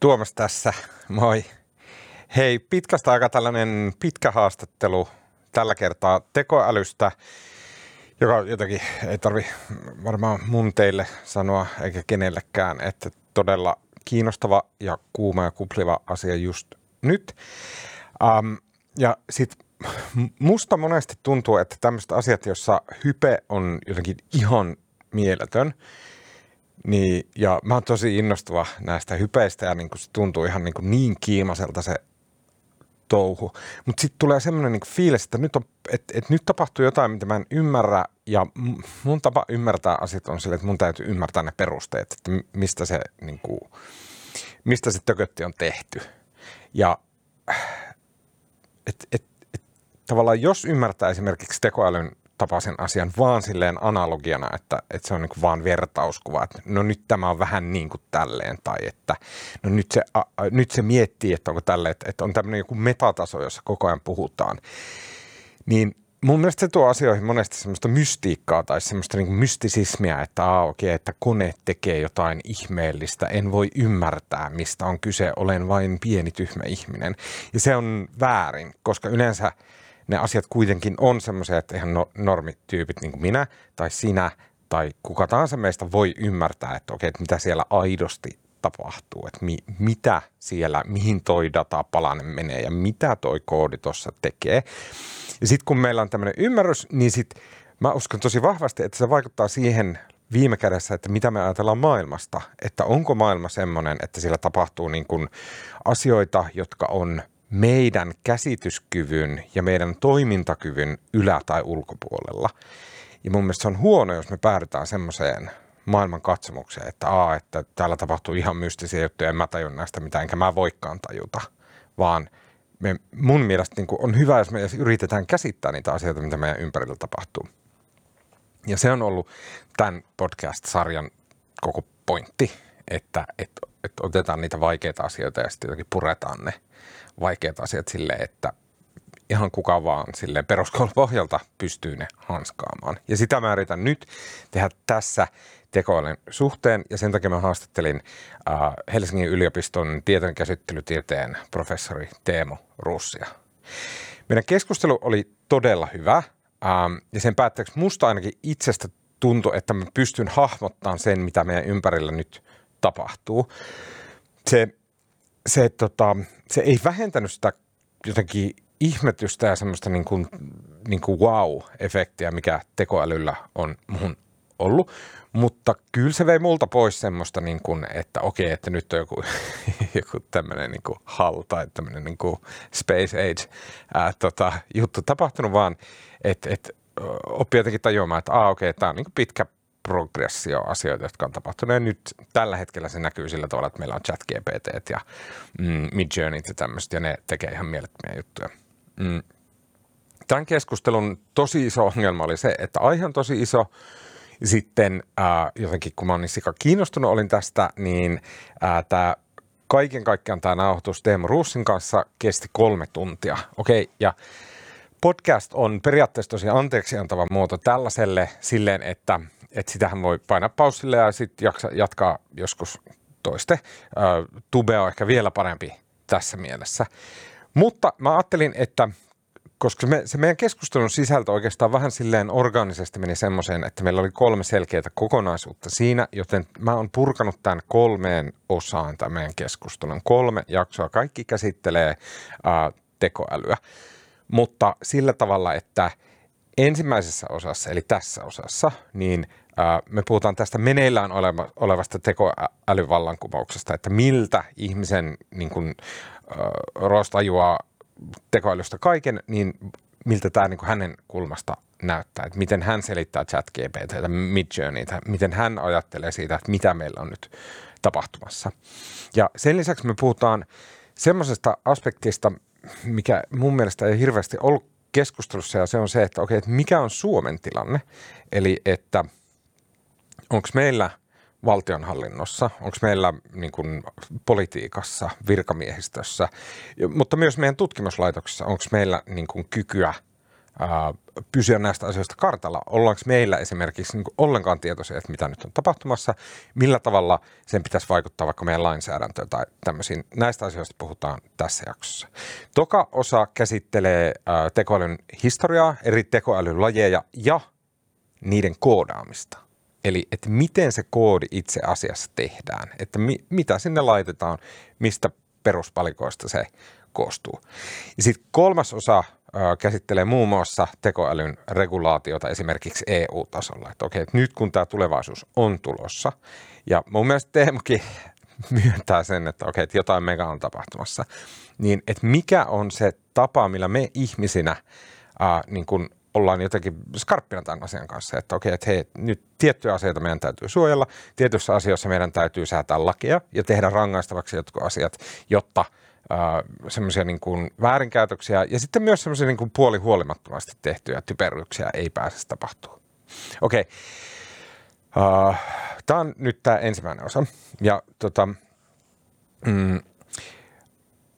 Tuomas tässä, moi. Hei, pitkästä aikaa tällainen pitkä haastattelu tällä kertaa tekoälystä, joka jotenkin ei tarvi varmaan mun teille sanoa eikä kenellekään, että todella kiinnostava ja kuuma ja kupliva asia just nyt. Um, ja sitten musta monesti tuntuu, että tämmöiset asiat, jossa hype on jotenkin ihan mieletön, niin, ja mä oon tosi innostuva näistä hypeistä ja niin kuin se tuntuu ihan niin, kuin niin kiimaselta se touhu. Mutta sitten tulee semmoinen niin fiilis, että nyt, on, et, et nyt tapahtuu jotain, mitä mä en ymmärrä ja mun tapa ymmärtää asiat on sille, että mun täytyy ymmärtää ne perusteet, että mistä se, niin kuin, mistä se tökötti on tehty. Ja et, et, et, tavallaan jos ymmärtää esimerkiksi tekoälyn tapaisen asian vaan silleen analogiana, että, että se on niin vaan vertauskuva, että no nyt tämä on vähän niin kuin tälleen, tai että no nyt se, a, nyt se miettii, että onko tälleen, että, että on tämmöinen joku metataso, jossa koko ajan puhutaan, niin mun mielestä se tuo asioihin monesti semmoista mystiikkaa tai semmoista niin mystisismiä, että aa okei, että kone tekee jotain ihmeellistä, en voi ymmärtää, mistä on kyse, olen vain pieni tyhmä ihminen. Ja se on väärin, koska yleensä – ne asiat kuitenkin on semmoisia, että ihan no, normityypit niin kuin minä tai sinä tai kuka tahansa meistä voi ymmärtää, että okei, että mitä siellä aidosti tapahtuu, että mi, mitä siellä, mihin toi datapalanen menee ja mitä toi koodi tuossa tekee. Ja sitten kun meillä on tämmöinen ymmärrys, niin sitten mä uskon tosi vahvasti, että se vaikuttaa siihen viime kädessä, että mitä me ajatellaan maailmasta. Että onko maailma semmoinen, että siellä tapahtuu niin kuin asioita, jotka on – meidän käsityskyvyn ja meidän toimintakyvyn ylä- tai ulkopuolella. Ja mun mielestä se on huono, jos me päädytään semmoiseen maailman katsomukseen, että, aa, että täällä tapahtuu ihan mystisiä juttuja, en mä tajun näistä mitään, enkä mä voikaan tajuta, vaan me, mun mielestä niin on hyvä, jos me yritetään käsittää niitä asioita, mitä meidän ympärillä tapahtuu. Ja se on ollut tämän podcast-sarjan koko pointti, että, että, että otetaan niitä vaikeita asioita ja sitten jotenkin puretaan ne – vaikeat asiat silleen, että ihan kuka vaan silleen peruskoulupohjalta pystyy ne hanskaamaan. Ja sitä mä yritän nyt tehdä tässä tekoälyn suhteen ja sen takia mä haastattelin äh, Helsingin yliopiston käsittelytieteen professori Teemo Russia. Meidän keskustelu oli todella hyvä ähm, ja sen päätteeksi musta ainakin itsestä tuntui, että mä pystyn hahmottamaan sen, mitä meidän ympärillä nyt tapahtuu. Se se, tota, se ei vähentänyt sitä jotenkin ihmetystä ja semmoista niin kuin, niin kuin wow-efektiä, mikä tekoälyllä on muhun ollut. Mutta kyllä se vei multa pois semmoista, niin kuin, että okei, että nyt on joku, joku tämmöinen niin HAL tai tämmöinen niin kuin Space Age ää, tota, juttu tapahtunut, vaan että et, oppi jotenkin tajuamaan, että aa, okei, tämä on niin pitkä progressio-asioita, jotka on tapahtunut. Ja nyt tällä hetkellä se näkyy sillä tavalla, että meillä on chat GPT ja mm, Midjourneyt ja tämmöistä, ja ne tekee ihan mielettömiä juttuja. Mm. Tämän keskustelun tosi iso ongelma oli se, että aihe on tosi iso. Sitten äh, jotenkin, kun mä olin sika kiinnostunut olin tästä, niin äh, tämä kaiken kaikkiaan tämä nauhoitus Teemu Ruussin kanssa kesti kolme tuntia. Okei, okay, ja podcast on periaatteessa tosi anteeksi antava muoto tällaiselle silleen, että – että sitähän voi painaa pausille ja sitten jatkaa joskus toiste. Tube on ehkä vielä parempi tässä mielessä. Mutta mä ajattelin, että koska me, se meidän keskustelun sisältö oikeastaan vähän silleen organisesti meni semmoiseen, että meillä oli kolme selkeää kokonaisuutta siinä, joten mä oon purkanut tämän kolmeen osaan tämän meidän keskustelun. Kolme jaksoa, kaikki käsittelee ää, tekoälyä, mutta sillä tavalla, että ensimmäisessä osassa, eli tässä osassa, niin – me puhutaan tästä meneillään olevasta tekoälyvallankumouksesta, että miltä ihmisen niin kuin, Roos tajuaa tekoälystä kaiken, niin miltä tämä niin kuin hänen kulmasta näyttää, että miten hän selittää chat GPTtä, Midjourneytä, miten hän ajattelee siitä, että mitä meillä on nyt tapahtumassa. Ja sen lisäksi me puhutaan semmoisesta aspektista, mikä mun mielestä ei hirveästi ollut keskustelussa, ja se on se, että okei, että mikä on Suomen tilanne, eli että – onko meillä valtionhallinnossa, onko meillä niin kuin, politiikassa, virkamiehistössä, mutta myös meidän tutkimuslaitoksessa, onko meillä niin kuin, kykyä pysyä näistä asioista kartalla. Ollaanko meillä esimerkiksi niin ollenkaan tietoisia, että mitä nyt on tapahtumassa, millä tavalla sen pitäisi vaikuttaa vaikka meidän lainsäädäntöön tai tämmöisiin. Näistä asioista puhutaan tässä jaksossa. Toka osa käsittelee tekoälyn historiaa, eri tekoälyn lajeja ja niiden koodaamista. Eli että miten se koodi itse asiassa tehdään, että mi- mitä sinne laitetaan, mistä peruspalikoista se koostuu. Ja sitten kolmas osa käsittelee muun muassa tekoälyn regulaatiota esimerkiksi EU-tasolla. Että okei, että nyt kun tämä tulevaisuus on tulossa, ja mun mielestä Teemukin myöntää sen, että okei, että jotain mega on tapahtumassa, niin että mikä on se tapa, millä me ihmisinä ää, niin kun ollaan jotenkin skarppina tämän asian kanssa, että okei, että hei, nyt tiettyjä asioita meidän täytyy suojella, tietyissä asioissa meidän täytyy säätää lakia ja tehdä rangaistavaksi jotkut asiat, jotta – semmoisia niin kuin väärinkäytöksiä ja sitten myös semmoisia niin kuin puolihuolimattomasti tehtyjä typeryksiä ei pääse tapahtumaan. Okei. Uh, tämä on nyt tämä ensimmäinen osa. Ja tota, mm,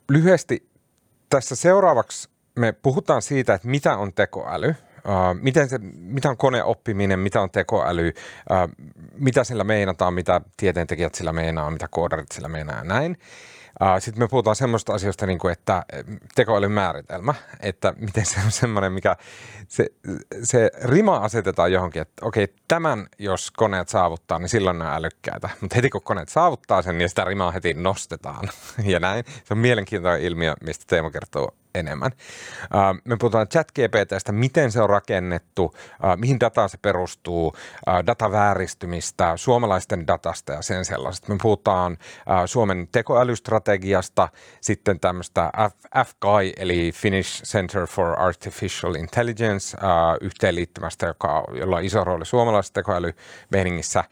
lyhyesti tässä seuraavaksi me puhutaan siitä, että mitä on tekoäly, miten se, mitä on koneoppiminen, mitä on tekoäly, mitä sillä meinataan, mitä tieteentekijät sillä meinaa, mitä koodarit sillä meinaa näin. Sitten me puhutaan semmoista asioista, niin kuin, että tekoälyn määritelmä, että miten se on semmoinen, mikä se, se rima asetetaan johonkin, että okei, tämän jos koneet saavuttaa, niin silloin ne on älykkäitä. Mutta heti kun koneet saavuttaa sen, niin sitä rimaa heti nostetaan ja näin. Se on mielenkiintoinen ilmiö, mistä Teemo kertoo enemmän. Me puhutaan chat-GPTstä, miten se on rakennettu, mihin dataan se perustuu, datavääristymistä, suomalaisten datasta ja sen sellaisesta. Me puhutaan Suomen tekoälystrategiasta, sitten tämmöistä FKI eli Finnish Center for Artificial Intelligence yhteenliittymästä, joka, jolla on iso rooli suomalaisessa tekoälymeiningissä.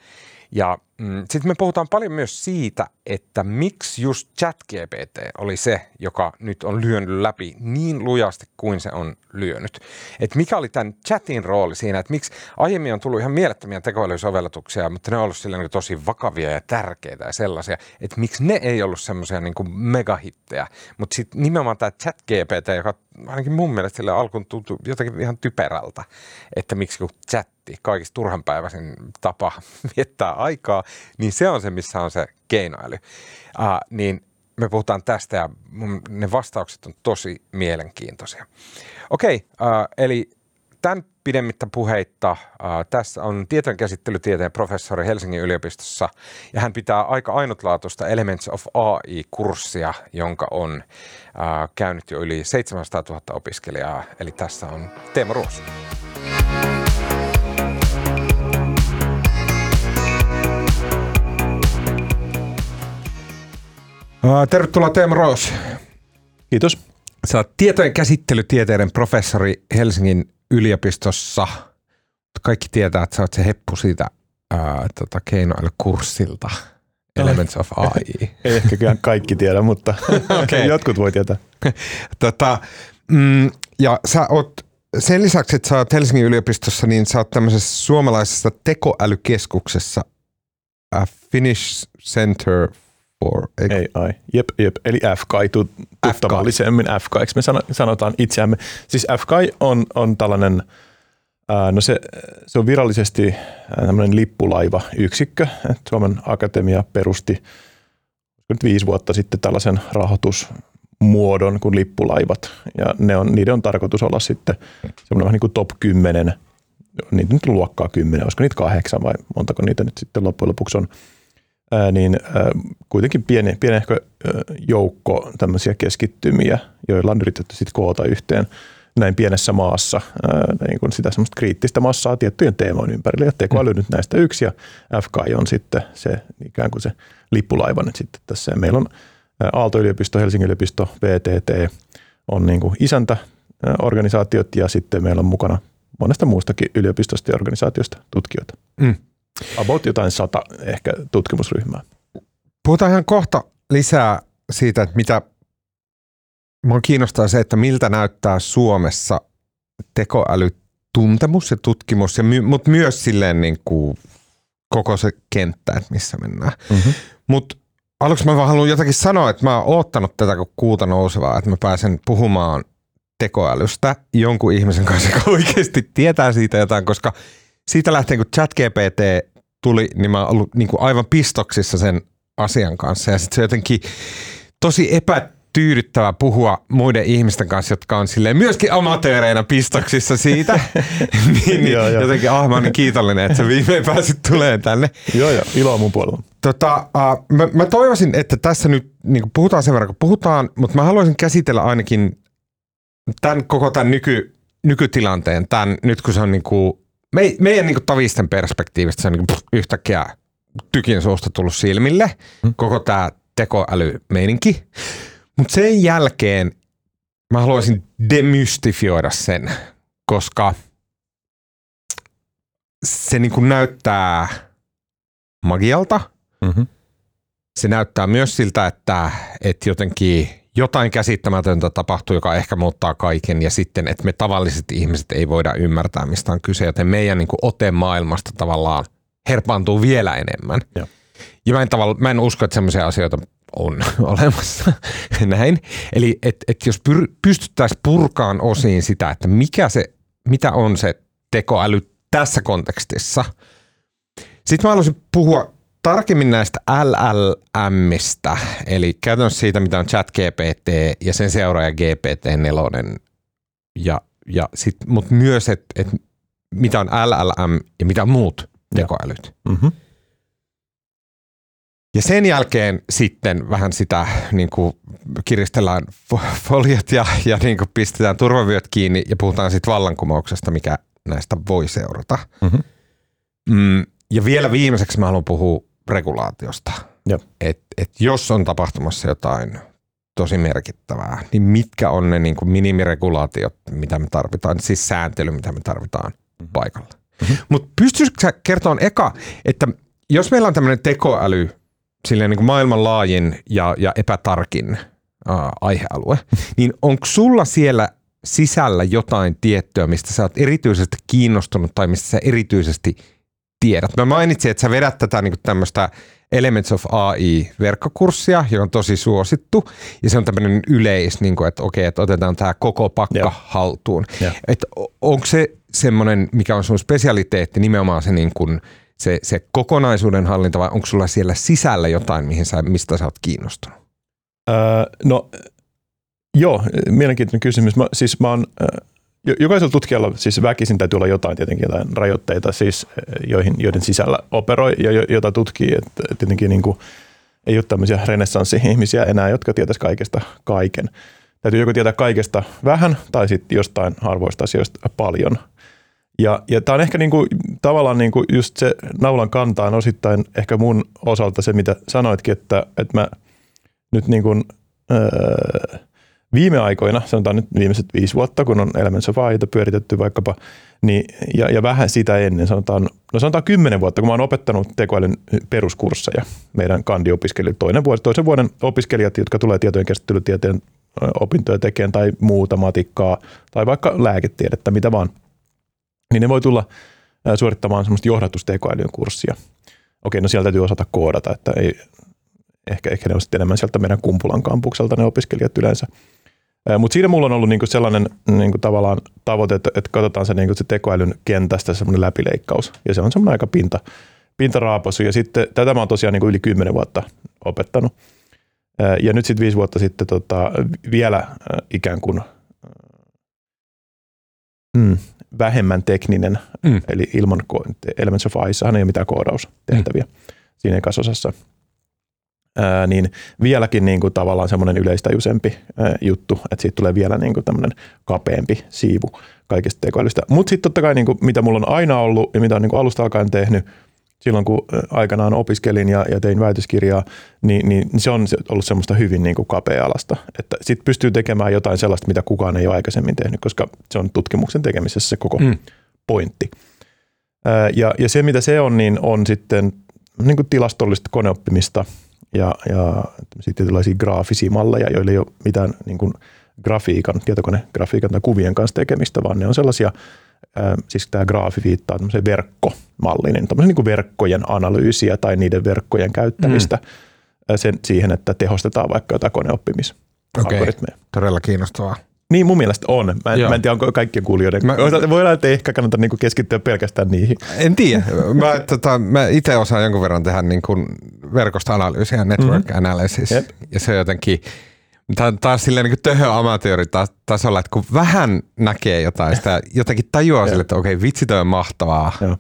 Ja mm, sitten me puhutaan paljon myös siitä, että miksi just ChatGPT oli se, joka nyt on lyönyt läpi niin lujasti kuin se on lyönyt. Että mikä oli tämän chatin rooli siinä, että miksi aiemmin on tullut ihan mielettömiä tekoälysovellutuksia, mutta ne on ollut sillä niin tosi vakavia ja tärkeitä ja sellaisia, että miksi ne ei ollut semmoisia niin megahittejä. Mutta sitten nimenomaan tämä ChatGPT, joka ainakin mun mielestä sille alkuun tuntui jotenkin ihan typerältä, että miksi kun chatti, kaikista turhanpäiväisin tapa viettää aikaa, niin se on se, missä on se keinoäly. Uh, niin me puhutaan tästä ja ne vastaukset on tosi mielenkiintoisia. Okei, uh, eli tämän pidemmittä puheitta. Uh, tässä on tietojenkäsittelytieteen professori Helsingin yliopistossa ja hän pitää aika ainutlaatuista Elements of AI-kurssia, jonka on uh, käynyt jo yli 700 000 opiskelijaa. Eli tässä on Teemo Ruosi. Tervetuloa Teemu Roos. Kiitos. Sä oot tietojen käsittelytieteiden professori Helsingin yliopistossa. Kaikki tietää, että sä oot se heppu siitä ää, tota, keinoälykurssilta. Elements of AI. Ei ehkä kyllä kaikki tiedä, mutta okay. jotkut voi tietää. tota, mm, ja sä oot, sen lisäksi, että sä oot Helsingin yliopistossa, niin sä oot tämmöisessä suomalaisessa tekoälykeskuksessa Finnish Center for AI. Jep, jep. Eli FKI, tuttavallisemmin FKI, me sanotaan itseämme. Siis FKI on, on tällainen, ää, no se, se on virallisesti tämmöinen lippulaiva-yksikkö. Suomen Akatemia perusti nyt viisi vuotta sitten tällaisen rahoitusmuodon kuin lippulaivat. Ja ne on, niiden on tarkoitus olla sitten semmoinen vähän niin kuin top 10, niitä nyt luokkaa 10, olisiko niitä kahdeksan vai montako niitä nyt sitten loppujen lopuksi on – ää, niin ää, kuitenkin pieni, pienehkö joukko tämmöisiä keskittymiä, joilla on yritetty sitten koota yhteen näin pienessä maassa ää, niin kuin sitä semmoista kriittistä massaa tiettyjen teemojen ympärille. Ja tekoäly mm. nyt näistä yksi ja FKI on sitten se ikään kuin se lippulaiva nyt sitten tässä. Ja meillä on Aalto-yliopisto, Helsingin yliopisto, VTT on niin kuin isäntä organisaatiot ja sitten meillä on mukana monesta muustakin yliopistosta ja organisaatiosta tutkijoita. Mm. About jotain sata ehkä tutkimusryhmää. Puhutaan ihan kohta lisää siitä, että mitä Mua kiinnostaa se, että miltä näyttää Suomessa tekoälytuntemus ja tutkimus, ja my, mutta myös silleen niin kuin koko se kenttä, että missä mennään. Mm-hmm. Mutta aluksi mä vaan haluan jotakin sanoa, että mä oon oottanut tätä kuin kuuta nousevaa, että mä pääsen puhumaan tekoälystä jonkun ihmisen kanssa, joka oikeasti tietää siitä jotain, koska siitä lähtien kun ChatGPT tuli, niin mä oon ollut niin kuin aivan pistoksissa sen asian kanssa. Ja sitten se jotenkin tosi epätyydyttävä puhua muiden ihmisten kanssa, jotka on silleen myöskin amatööreinä pistoksissa siitä. niin, niin Joo, joo. jotenkin ah, mä oon niin kiitollinen, että sä viimein pääsit tulemaan tänne. Joo, joo, iloa mun puolella. Tota, uh, mä, mä toivoisin, että tässä nyt niin puhutaan sen verran, kun puhutaan, mutta mä haluaisin käsitellä ainakin tämän koko tämän nyky, nykytilanteen, tämän, nyt kun se on niin kuin, me, meidän niin tavisten perspektiivistä se on niin kuin, pff, yhtäkkiä tykin suusta tullut silmille, Mm. koko tämä tekoälymeininki. Mutta sen jälkeen mä haluaisin demystifioida sen, koska se niin kuin näyttää magialta. Mm-hmm. Se näyttää myös siltä, että, että jotenkin jotain käsittämätöntä tapahtuu, joka ehkä muuttaa kaiken ja sitten, että me tavalliset ihmiset ei voida ymmärtää, mistä on kyse, joten meidän niin kuin ote maailmasta tavallaan herpaantuu vielä enemmän. Joo. Ja mä en, tavalla, mä en usko, että semmoisia asioita on olemassa näin. Eli että et jos pyr, pystyttäisiin purkaan osiin sitä, että mikä se, mitä on se tekoäly tässä kontekstissa. Sitten mä haluaisin puhua tarkemmin näistä LLMistä, eli käytännössä siitä, mitä on ChatGPT ja sen seuraaja GPT-4, ja, ja sit, mutta myös, että et mitä on LLM ja mitä muut tekoälyt. Mm-hmm. Ja sen jälkeen sitten vähän sitä niin kuin kiristellään fo- foliot ja, ja niin kuin pistetään turvavyöt kiinni ja puhutaan sitten vallankumouksesta, mikä näistä voi seurata. Mm-hmm. Mm, ja vielä viimeiseksi mä haluan puhua regulaatiosta. Joo. Et, et jos on tapahtumassa jotain tosi merkittävää, niin mitkä on ne niin kuin minimiregulaatiot, mitä me tarvitaan, siis sääntely, mitä me tarvitaan Mm-hmm. paikalla. Mutta pystyisikö sä kertomaan eka, että jos meillä on tämmöinen tekoäly, silleen niin kuin maailman laajin ja, ja epätarkin ää, aihealue, niin onko sulla siellä sisällä jotain tiettyä, mistä sä oot erityisesti kiinnostunut tai mistä sä erityisesti tiedät? Mä mainitsin, että sä vedät tätä niin tämmöistä Elements of AI-verkkokurssia, joka on tosi suosittu, ja se on tämmöinen yleis, niin kuin, että okei, että otetaan tämä koko pakka Joo. haltuun. Joo. Onko se semmoinen, mikä on sun spesialiteetti, nimenomaan se, niin kuin, se, se kokonaisuuden hallinta, vai onko sulla siellä sisällä jotain, mihin sä, mistä sä oot kiinnostunut? Öö, no joo, mielenkiintoinen kysymys. Mä, siis mä oon, ö, jo- jokaisella tutkijalla siis väkisin täytyy olla jotain tietenkin jotain rajoitteita, siis, ö, joihin, joiden sisällä operoi ja jo, jota tutkii. Että tietenkin niin kuin, ei ole tämmöisiä renessanssi-ihmisiä enää, jotka tietäisi kaikesta kaiken. Täytyy joko tietää kaikesta vähän tai sitten jostain harvoista asioista paljon. Ja, ja tämä on ehkä niinku, tavallaan niinku just se naulan kantaan osittain ehkä mun osalta se, mitä sanoitkin, että, että mä nyt niin kuin, öö, viime aikoina, sanotaan nyt viimeiset viisi vuotta, kun on Elements of AIta pyöritetty vaikkapa, niin, ja, ja vähän sitä ennen, sanotaan, no sanotaan kymmenen vuotta, kun mä oon opettanut tekoälyn peruskursseja meidän kandiopiskelijoille. Toinen vuosi, toisen vuoden opiskelijat, jotka tulee tietojen käsittelytieteen opintoja tekemään tai muuta matikkaa tai vaikka lääketiedettä, mitä vaan, niin ne voi tulla suorittamaan semmoista johdatustekoälyn kurssia. Okei, no siellä täytyy osata koodata, että ei, ehkä, ehkä ne on sitten enemmän sieltä meidän Kumpulan kampukselta ne opiskelijat yleensä. Mutta siinä mulla on ollut niinku sellainen niinku tavallaan tavoite, että, että katsotaan se, niinku se tekoälyn kentästä semmoinen läpileikkaus. Ja se on semmoinen aika pinta, pintaraapasu. Ja sitten tätä mä oon tosiaan niinku yli kymmenen vuotta opettanut. Ja nyt sitten viisi vuotta sitten tota, vielä ikään kuin mm, vähemmän tekninen, Mm. eli ilman Elements of Icehan ei ole mitään koodaustehtäviä mm. siinä ekassa osassa. Ää, niin vieläkin niin kuin tavallaan semmoinen yleistajuisempi ää, juttu, että siitä tulee vielä niin kuin tämmöinen kapeampi siivu kaikesta tekoälystä. Mutta sitten totta kai niin kuin, mitä mulla on aina ollut ja mitä on niin kuin alusta alkaen tehnyt, silloin kun aikanaan opiskelin ja, ja tein väitöskirjaa, niin, niin se on ollut semmoista hyvin niin kuin kapea-alasta. Että sitten pystyy tekemään jotain sellaista, mitä kukaan ei ole aikaisemmin tehnyt, koska se on tutkimuksen tekemisessä se koko Mm. pointti. Ää, Ja, ja se, mitä se on, niin on sitten niin kuin tilastollista koneoppimista ja, ja sitten tietynlaisia graafisia malleja, joilla ei ole mitään niin kuin grafiikan, tietokonegrafiikan tai kuvien kanssa tekemistä, vaan ne on sellaisia, ää, siis tämä graafi viittaa tämmöiseen verkkomalliin, niin tämmöisen niin kuin verkkojen analyysiä tai niiden verkkojen käyttämistä mm. sen, siihen, että tehostetaan vaikka jotain koneoppimisalgoritmeja. Todella kiinnostavaa. Niin mun mielestä on. Mä en, Joo. mä en tiedä, onko kaikkien kuulijoiden. Mä- Mä, Voidaan, että ei ehkä kannata niinku keskittyä pelkästään niihin. En tiedä. Mä, tota, mä itse osaan jonkun verran tehdä niin kuin verkostoanalyysiä ja network mm-hmm. analysis. Jep. Ja se jotenkin, tää on taas silleen niin töhö amatööritasolla, että kun vähän näkee jotain, sitä jotenkin tajuaa sille, että okei, vitsi toi on mahtavaa. Joo.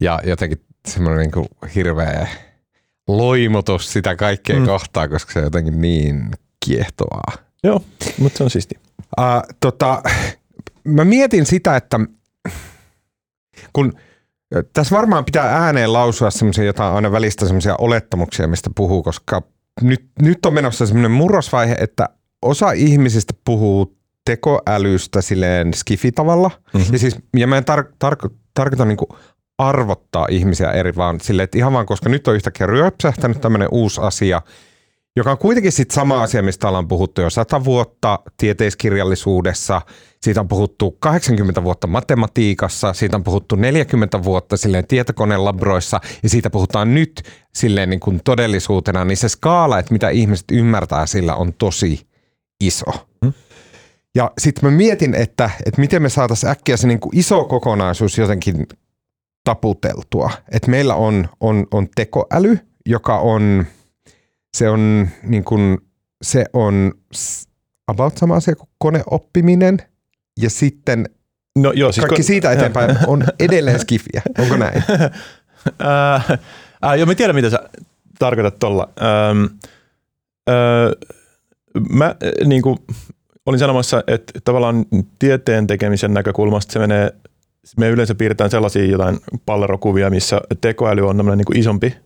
Ja jotenkin semmoinen niin kuin hirveä loimotus sitä kaikkea mm. kohtaa, koska se on jotenkin niin kiehtovaa. Joo, mutta se on siisti. Uh, tota, mä mietin sitä, että kun tässä varmaan pitää ääneen lausua semmoisia jotain aina välistä semmoisia olettamuksia, mistä puhuu, koska nyt, nyt on menossa semmoinen murrosvaihe, että osa ihmisistä puhuu tekoälystä silleen skifitavalla. Mm-hmm. Ja, siis, ja mä en tar- tar- tarkoita niinku arvottaa ihmisiä eri, vaan silleen, että ihan vaan, koska nyt on yhtäkkiä ryöpsähtänyt tämmöinen uusi asia, joka on kuitenkin sitten sama asia, mistä ollaan puhuttu jo sata vuotta tieteiskirjallisuudessa, siitä on puhuttu 80 vuotta matematiikassa, siitä on puhuttu 40 vuotta silleen tietokonelabroissa ja siitä puhutaan nyt silleen niin kuin todellisuutena, niin se skaala, että mitä ihmiset ymmärtää sillä on tosi iso. Hmm. Ja sitten mä mietin, että, että miten me saataisiin äkkiä se niin kuin iso kokonaisuus jotenkin taputeltua. Että meillä on, on, on tekoäly, joka on, se on niin kuin, se on about sama asia kuin koneoppiminen ja sitten No joo, siis kaikki siitä eteenpäin on edelleen skifiä. Onko näin? Ää, ää, joo, mä tiedän, mitä sä tarkoitat tuolla. Ähm, äh, mä äh, niin kuin, olin sanomassa, että tavallaan tieteen tekemisen näkökulmasta se menee, me yleensä piirretään sellaisia jotain pallerokuvia, missä tekoäly on tämmöinen niin kuin isompi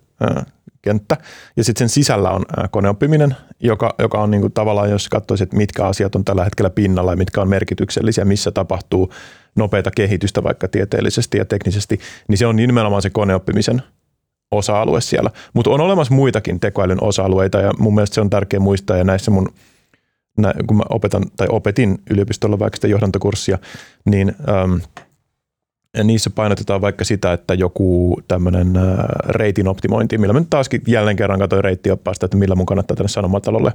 kenttä, ja sitten sen sisällä on ää, koneoppiminen, joka, joka on niin kuin tavallaan, jos katsoisit, että mitkä asiat on tällä hetkellä pinnalla ja mitkä on merkityksellisiä, missä tapahtuu nopeita kehitystä vaikka tieteellisesti ja teknisesti, niin se on nimenomaan se koneoppimisen osa-alue siellä. Mutta on olemassa muitakin tekoälyn osa-alueita ja mun mielestä se on tärkeä muistaa ja näissä mun, kun mä opetan tai opetin yliopistolla vaikka sitä johdantokurssia, niin ja niissä painotetaan vaikka sitä, että joku tämmöinen äh, reitin optimointi, millä mä nyt taaskin jälleen kerran katsoin reittioppaasta, että millä mun kannattaa tänne Sanomatalolle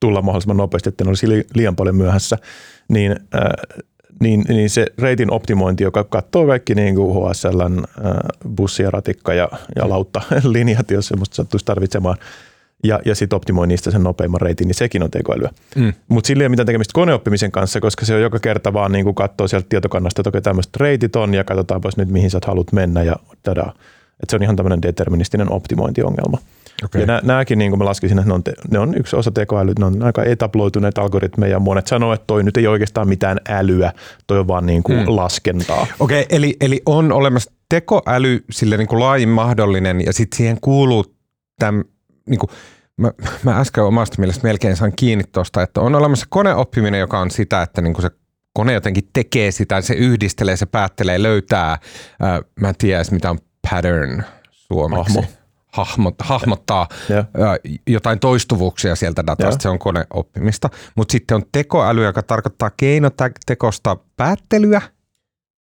tulla mahdollisimman nopeasti, että en olisi li- liian paljon myöhässä, niin, äh, niin, niin se reitin optimointi, joka katsoo kaikki niin kuin HSLn äh, bussi ja ratikka ja, ja lautta linjat, jos semmoista sattuisi tarvitsemaan, ja, ja sitten optimoi niistä sen nopeimman reitin, niin sekin on tekoälyä. Mm. Mutta sillä ei ole mitään tekemistä koneoppimisen kanssa, koska se on joka kerta vaan niin katsoo sieltä tietokannasta, että okei tämmöiset reitit on ja katsotaanpas nyt mihin sä haluat mennä ja tada. Et se on ihan tämmöinen deterministinen optimointiongelma. Okay. Ja nä, nämäkin, niin kuin mä laskisin, että ne on, te, ne on yksi osa tekoälyä, ne on aika etabloituneet algoritmeja. Monet sanoo, että toi nyt ei oikeastaan mitään älyä, toi on vaan niin kuin Mm. laskentaa. Okei, okay, eli, eli on olemassa tekoäly sille niin kuin laajin mahdollinen ja sitten siihen kuuluu täm, niin kuin, mä, mä äsken omasta mielestä melkein sain kiinni tuosta, että on olemassa koneoppiminen, joka on sitä, että niin kuin se kone jotenkin tekee sitä, se yhdistelee, se päättelee, löytää, ää, mä en tiedä mitä on pattern suomeksi. Hahmo. Hahmot, hahmottaa ää, jotain toistuvuuksia sieltä datasta, Joo. se on koneoppimista. Mutta sitten on tekoäly, joka tarkoittaa keinotekosta päättelyä,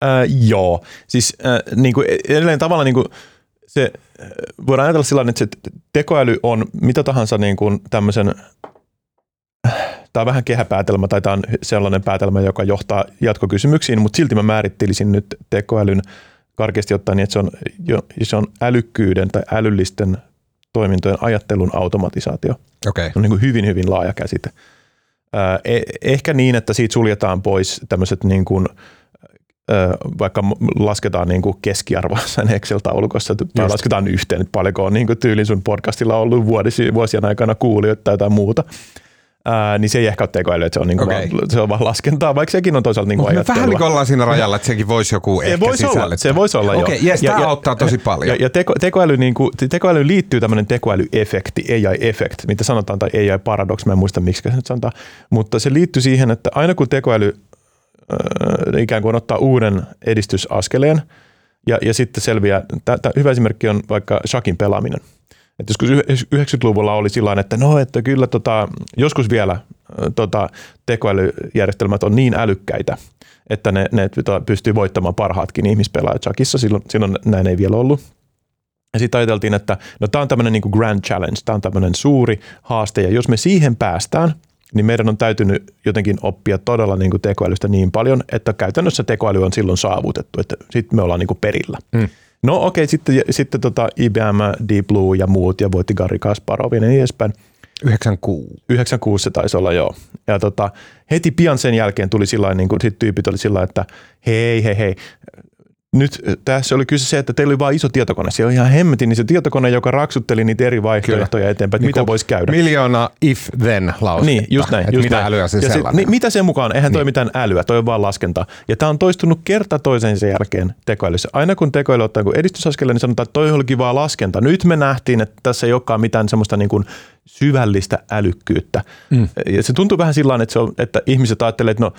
Ää, joo, siis äh, niin kuin edelleen tavallaan niin kuin se, äh, voidaan ajatella sillä tavalla, että se tekoäly on mitä tahansa niin kuin tämmöisen, tämä on vähän kehäpäätelmä tai tämä on sellainen päätelmä, joka johtaa jatkokysymyksiin, mutta silti mä määrittelisin nyt tekoälyn karkeasti ottaen niin, että se on, se on älykkyyden tai älyllisten toimintojen ajattelun automatisaatio. Okei. Se on niin kuin hyvin, hyvin laaja käsite. Ää, e- ehkä niin, että siitä suljetaan pois tämmöiset niin kuin, vaikka lasketaan niin kuin keskiarvoa sen Excel-taulukossa tai Just. lasketaan yhteen, että paljonko on niin kuin tyylin sun podcastilla ollut vuodisi, vuosien aikana kuulijoita tai jotain muuta. Ää, niin se ei ehkä ole tekoäly, että se on, niin kuin Okei. vaan, se on vaan laskentaa, vaikka sekin on toisaalta niin kuin ajattelua. vähän niin kuin ollaan siinä rajalla, että sekin voisi joku Se ehkä voisi olla, se voisi olla Okei, joo. jes, tämä auttaa tosi paljon. Ja, ja teko, tekoäly, niin kuin, tekoälyyn liittyy tämmöinen tekoälyefekti, AI-effekt, mitä sanotaan, tai AI-paradox, mä en muista miksi se nyt sanotaan, mutta se liittyy siihen, että aina kun tekoäly ikään kuin ottaa uuden edistysaskeleen, ja, ja sitten selviää, tää, tää, hyvä esimerkki on vaikka shakin pelaaminen. Et joskus yh- 90-luvulla oli sillä että no, että kyllä tota, joskus vielä tota, tekoälyjärjestelmät on niin älykkäitä, että ne, ne tota, pystyy voittamaan parhaatkin ihmispelaajat shakissa. Silloin, silloin näin ei vielä ollut. Ja sitten ajateltiin, että no tämä on tämmöinen niin grand challenge, tämä on tämmöinen suuri haaste, ja jos me siihen päästään, niin meidän on täytynyt jotenkin oppia todella niin kuin tekoälystä niin paljon, että käytännössä tekoäly on silloin saavutettu, että sitten me ollaan niin kuin perillä. Mm. No okei, okay, sitten, sitten tota IBM, Deep Blue ja muut ja voitti Gary Kasparov ja niin edespäin. 96. 96 se taisi olla, joo. Ja tota, heti pian sen jälkeen tuli sillä niin kuin sit tyypit oli sillä että hei, hei, hei, nyt tässä oli kyse se, että teillä oli vain iso tietokone. Se on ihan hemmetin niin se tietokone, joka raksutteli niitä eri vaihtoehtoja Kyllä. eteenpäin, että niin mitä voisi käydä. Miljoona if-then lausetta. Niin, just näin. Just mitä näin. älyä se ja sit, niin, mitä sen mukaan? Eihän niin. toi mitään älyä, toi on vaan laskenta. Ja tämä on toistunut kerta toisen sen jälkeen tekoälyssä. Aina kun tekoäly ottaa edistysaskelle, niin sanotaan, että toi olikin vaan laskenta. Nyt me nähtiin, että tässä ei olekaan mitään semmoista niin kuin syvällistä älykkyyttä. Mm. Ja se tuntuu vähän sillä että, että ihmiset ajattelevat, että no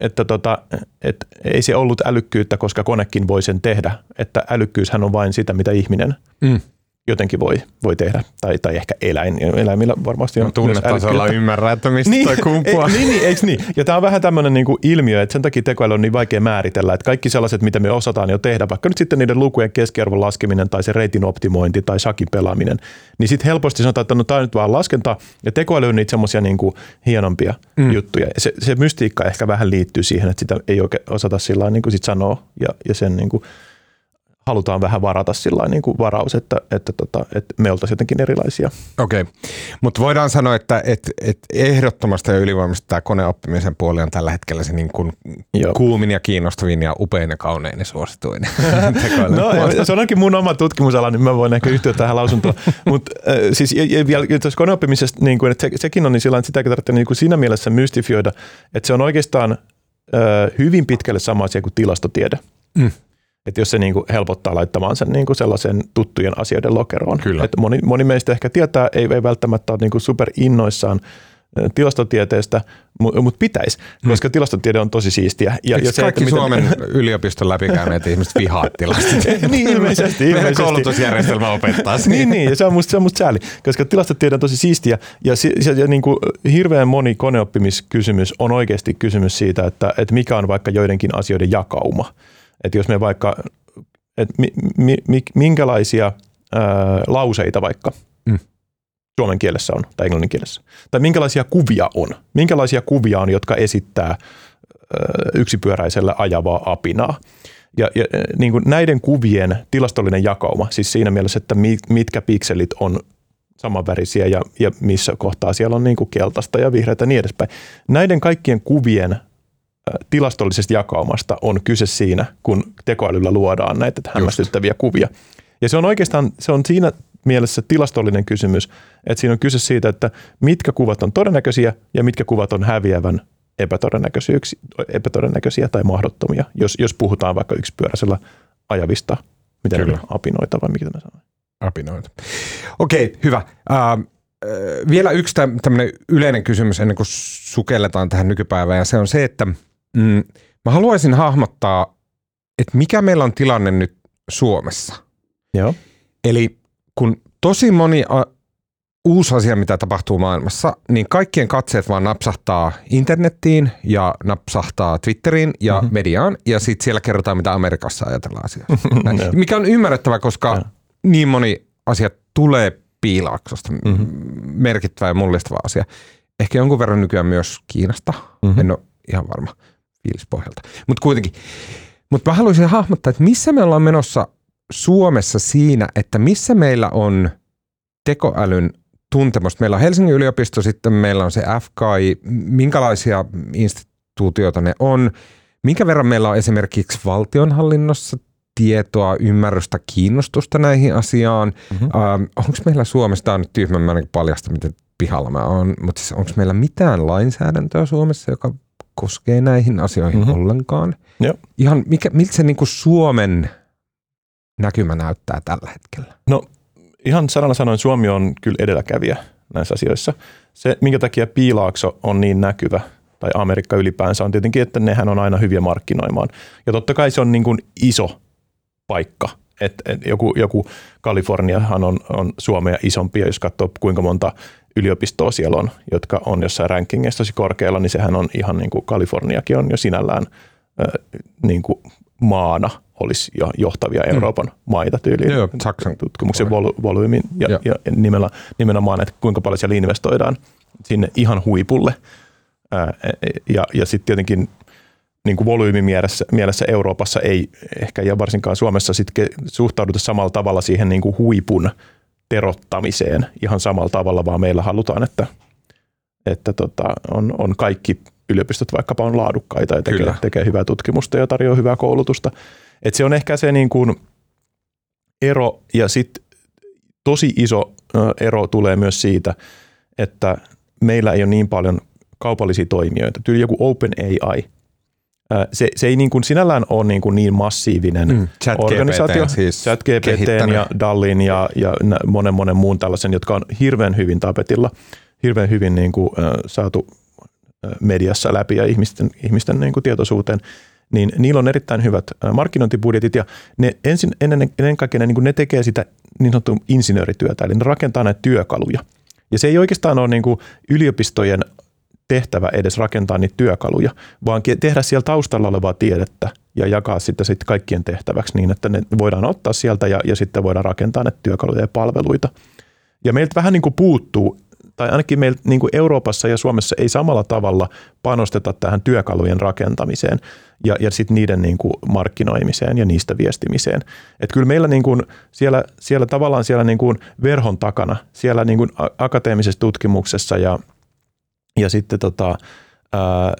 että tota, et ei se ollut älykkyyttä, koska konekin voi sen tehdä. Että älykkyyshän on vain sitä, mitä ihminen mm. Jotenkin voi, voi tehdä. Tai, tai ehkä eläin. Eläimillä varmasti on no, Tunnetasolla ymmärrä, että mistä niin, toi kumpuaa. Ei, niin, niin, eikö niin? Ja tämä on vähän tämmöinen niinku ilmiö, että sen takia tekoäly on niin vaikea määritellä, että kaikki sellaiset, mitä me osataan jo tehdä, vaikka nyt sitten niiden lukujen keskiarvon laskeminen tai se reitin optimointi tai shakin pelaaminen, niin sitten helposti sanotaan, että no tämä on nyt vaan laskenta ja tekoäly on niitä semmoisia niinku hienompia mm. juttuja. Se, se mystiikka ehkä vähän liittyy siihen, että sitä ei oikein osata sillä niin kuin sit sanoa ja, ja sen niin kuin halutaan vähän varata sillä niin kuin varaus, että, että, tota, että me oltaisiin jotenkin erilaisia. Okei, okay. mutta voidaan sanoa, että, että, että ehdottomasti ja ylivoimaisesti tämä koneoppimisen puoli on tällä hetkellä se niin kuin kuumin ja kiinnostavin ja upein ja kaunein ja suosituin. no se on onkin mun oma tutkimusala, niin mä voin ehkä yhtyä tähän lausuntoon. mutta äh, siis vielä tuossa koneoppimisesta, niin kuin, että se, sekin on niin sillä että sitäkin tarvitsee niin kuin siinä mielessä mystifioida, että se on oikeastaan äh, hyvin pitkälle sama asia kuin tilastotiede. Mm. Että jos se niin kuin helpottaa laittamaan sen niin kuin sellaisen tuttujen asioiden lokeroon. Kyllä. Että moni, moni meistä ehkä tietää, ei, ei välttämättä ole niin kuin super innoissaan tilastotieteestä, mutta mut pitäisi, hmm. koska tilastotiede on tosi siistiä. Ja, ja se, kaikki että Suomen yliopiston läpikäyneet ihmiset vihaa tilastotiedettä? niin, ilmeisesti. ilmeisesti. Meidän koulutusjärjestelmä opettaa niin, niin, ja se on musta, se on musta sääli, koska tilastotiede on tosi siistiä. Ja, ja, ja niin kuin hirveän moni koneoppimiskysymys on oikeasti kysymys siitä, että, että mikä on vaikka joidenkin asioiden jakauma. Että jos me vaikka, että mi, mi, mi, minkälaisia ää, lauseita vaikka mm. suomen kielessä on tai englannin kielessä, tai minkälaisia kuvia on, minkälaisia kuvia on, jotka esittää ää, yksipyöräisellä ajavaa apinaa. Ja, ja niin kuin näiden kuvien tilastollinen jakauma, siis siinä mielessä, että mitkä pikselit on samanvärisiä ja, ja missä kohtaa siellä on niin kuin keltaista ja vihreätä ja niin edespäin. Näiden kaikkien kuvien tilastollisesta jakaumasta on kyse siinä, kun tekoälyllä luodaan näitä hämmästyttäviä Just. kuvia. Ja se on oikeastaan, se on siinä mielessä tilastollinen kysymys, että siinä on kyse siitä, että mitkä kuvat on todennäköisiä ja mitkä kuvat on häviävän epätodennäköisiä, epätodennäköisiä tai mahdottomia, jos, jos puhutaan vaikka yksipyöräisellä ajavista, miten ne apinoita vai mikä tämä sanoo? Apinoita. Okei, hyvä. Uh, vielä yksi tämmöinen yleinen kysymys ennen kuin sukelletaan tähän nykypäivään, ja se on se, että – Mm, mä haluaisin hahmottaa, että mikä meillä on tilanne nyt Suomessa. Joo. Eli kun tosi moni a, uusi asia, mitä tapahtuu maailmassa, niin kaikkien katseet vaan napsahtaa internettiin ja napsahtaa Twitteriin ja mm-hmm. mediaan, ja sitten siellä kerrotaan, mitä Amerikassa ajatellaan asiasta. mikä on ymmärrettävä, koska ja. niin moni asia tulee piilaaksosta, mm-hmm. merkittävä ja mullistava asia. Ehkä jonkun verran nykyään myös Kiinasta, mm-hmm. en ole ihan varma fiilispohjalta. Mutta kuitenkin. Mutta mä haluaisin hahmottaa, että missä me ollaan menossa Suomessa siinä, että missä meillä on tekoälyn tuntemusta. Meillä on Helsingin yliopisto, sitten meillä on se FKI, minkälaisia instituutioita ne on, minkä verran meillä on esimerkiksi valtionhallinnossa tietoa, ymmärrystä, kiinnostusta näihin asiaan. Mm-hmm. Ähm, onko meillä Suomessa, tämä on nyt tyhmä, mä paljasta, miten pihalla mä oon, mutta siis onko meillä mitään lainsäädäntöä Suomessa, joka koskee näihin asioihin mm-hmm. ollenkaan. Joo. Ihan mikä, miltä se niin kuin Suomen näkymä näyttää tällä hetkellä? No ihan sanalla sanoen Suomi on kyllä edelläkävijä näissä asioissa. Se, minkä takia Piilaakso on niin näkyvä, tai Amerikka ylipäänsä, on tietenkin, että nehän on aina hyviä markkinoimaan. Ja totta kai se on niin kuin iso paikka. Et, et joku, joku Kaliforniahan on, on Suomea isompi, ja jos katsoo kuinka monta yliopistoa siellä on, jotka on jossain rankingeissa tosi korkealla, niin sehän on ihan niin kuin Kaliforniakin on jo sinällään niin kuin maana olisi jo johtavia mm. Euroopan mm. maita tyyliin. Joo, Saksan tutkimuksen vol- volyymin ja, ja. ja nimellä, nimenomaan, että kuinka paljon siellä investoidaan sinne ihan huipulle. Ää, ja ja sitten tietenkin niin kuin volyymimielessä mielessä Euroopassa ei ehkä ja varsinkaan Suomessa sit suhtauduta samalla tavalla siihen niin kuin huipun terottamiseen ihan samalla tavalla, vaan meillä halutaan, että, että tota, on, on kaikki yliopistot vaikkapa on laadukkaita ja tekee, tekee hyvää tutkimusta ja tarjoaa hyvää koulutusta. Et se on ehkä se niin kuin ero ja sitten tosi iso ero tulee myös siitä, että meillä ei ole niin paljon kaupallisia toimijoita. Tyyli joku OpenAI – se, se ei niin kuin sinällään ole niin, kuin niin massiivinen mm, chat organisaatio. Siis ChatGPT ja Dallin ja, ja monen monen muun tällaisen, jotka on hirveän hyvin tapetilla, hirveän hyvin niin kuin, äh, saatu mediassa läpi ja ihmisten, ihmisten niin kuin tietoisuuteen, niin niillä on erittäin hyvät markkinointibudjetit ja ne ensin, ennen, ennen kaikkea ne, niin ne tekee sitä niin sanottua insinöörityötä, eli ne rakentaa näitä työkaluja. Ja se ei oikeastaan ole niin kuin yliopistojen tehtävä edes rakentaa niitä työkaluja, vaan tehdä siellä taustalla olevaa tiedettä ja jakaa sitä sitten kaikkien tehtäväksi niin, että ne voidaan ottaa sieltä ja, ja sitten voidaan rakentaa näitä työkaluja ja palveluita. Ja meiltä vähän niin kuin puuttuu, tai ainakin meillä niin kuin Euroopassa ja Suomessa ei samalla tavalla panosteta tähän työkalujen rakentamiseen ja, ja sitten niiden niin kuin markkinoimiseen ja niistä viestimiseen. Että kyllä meillä niin kuin siellä, siellä tavallaan siellä niin kuin verhon takana, siellä niin kuin akateemisessa tutkimuksessa ja – ja sitten tota, ää,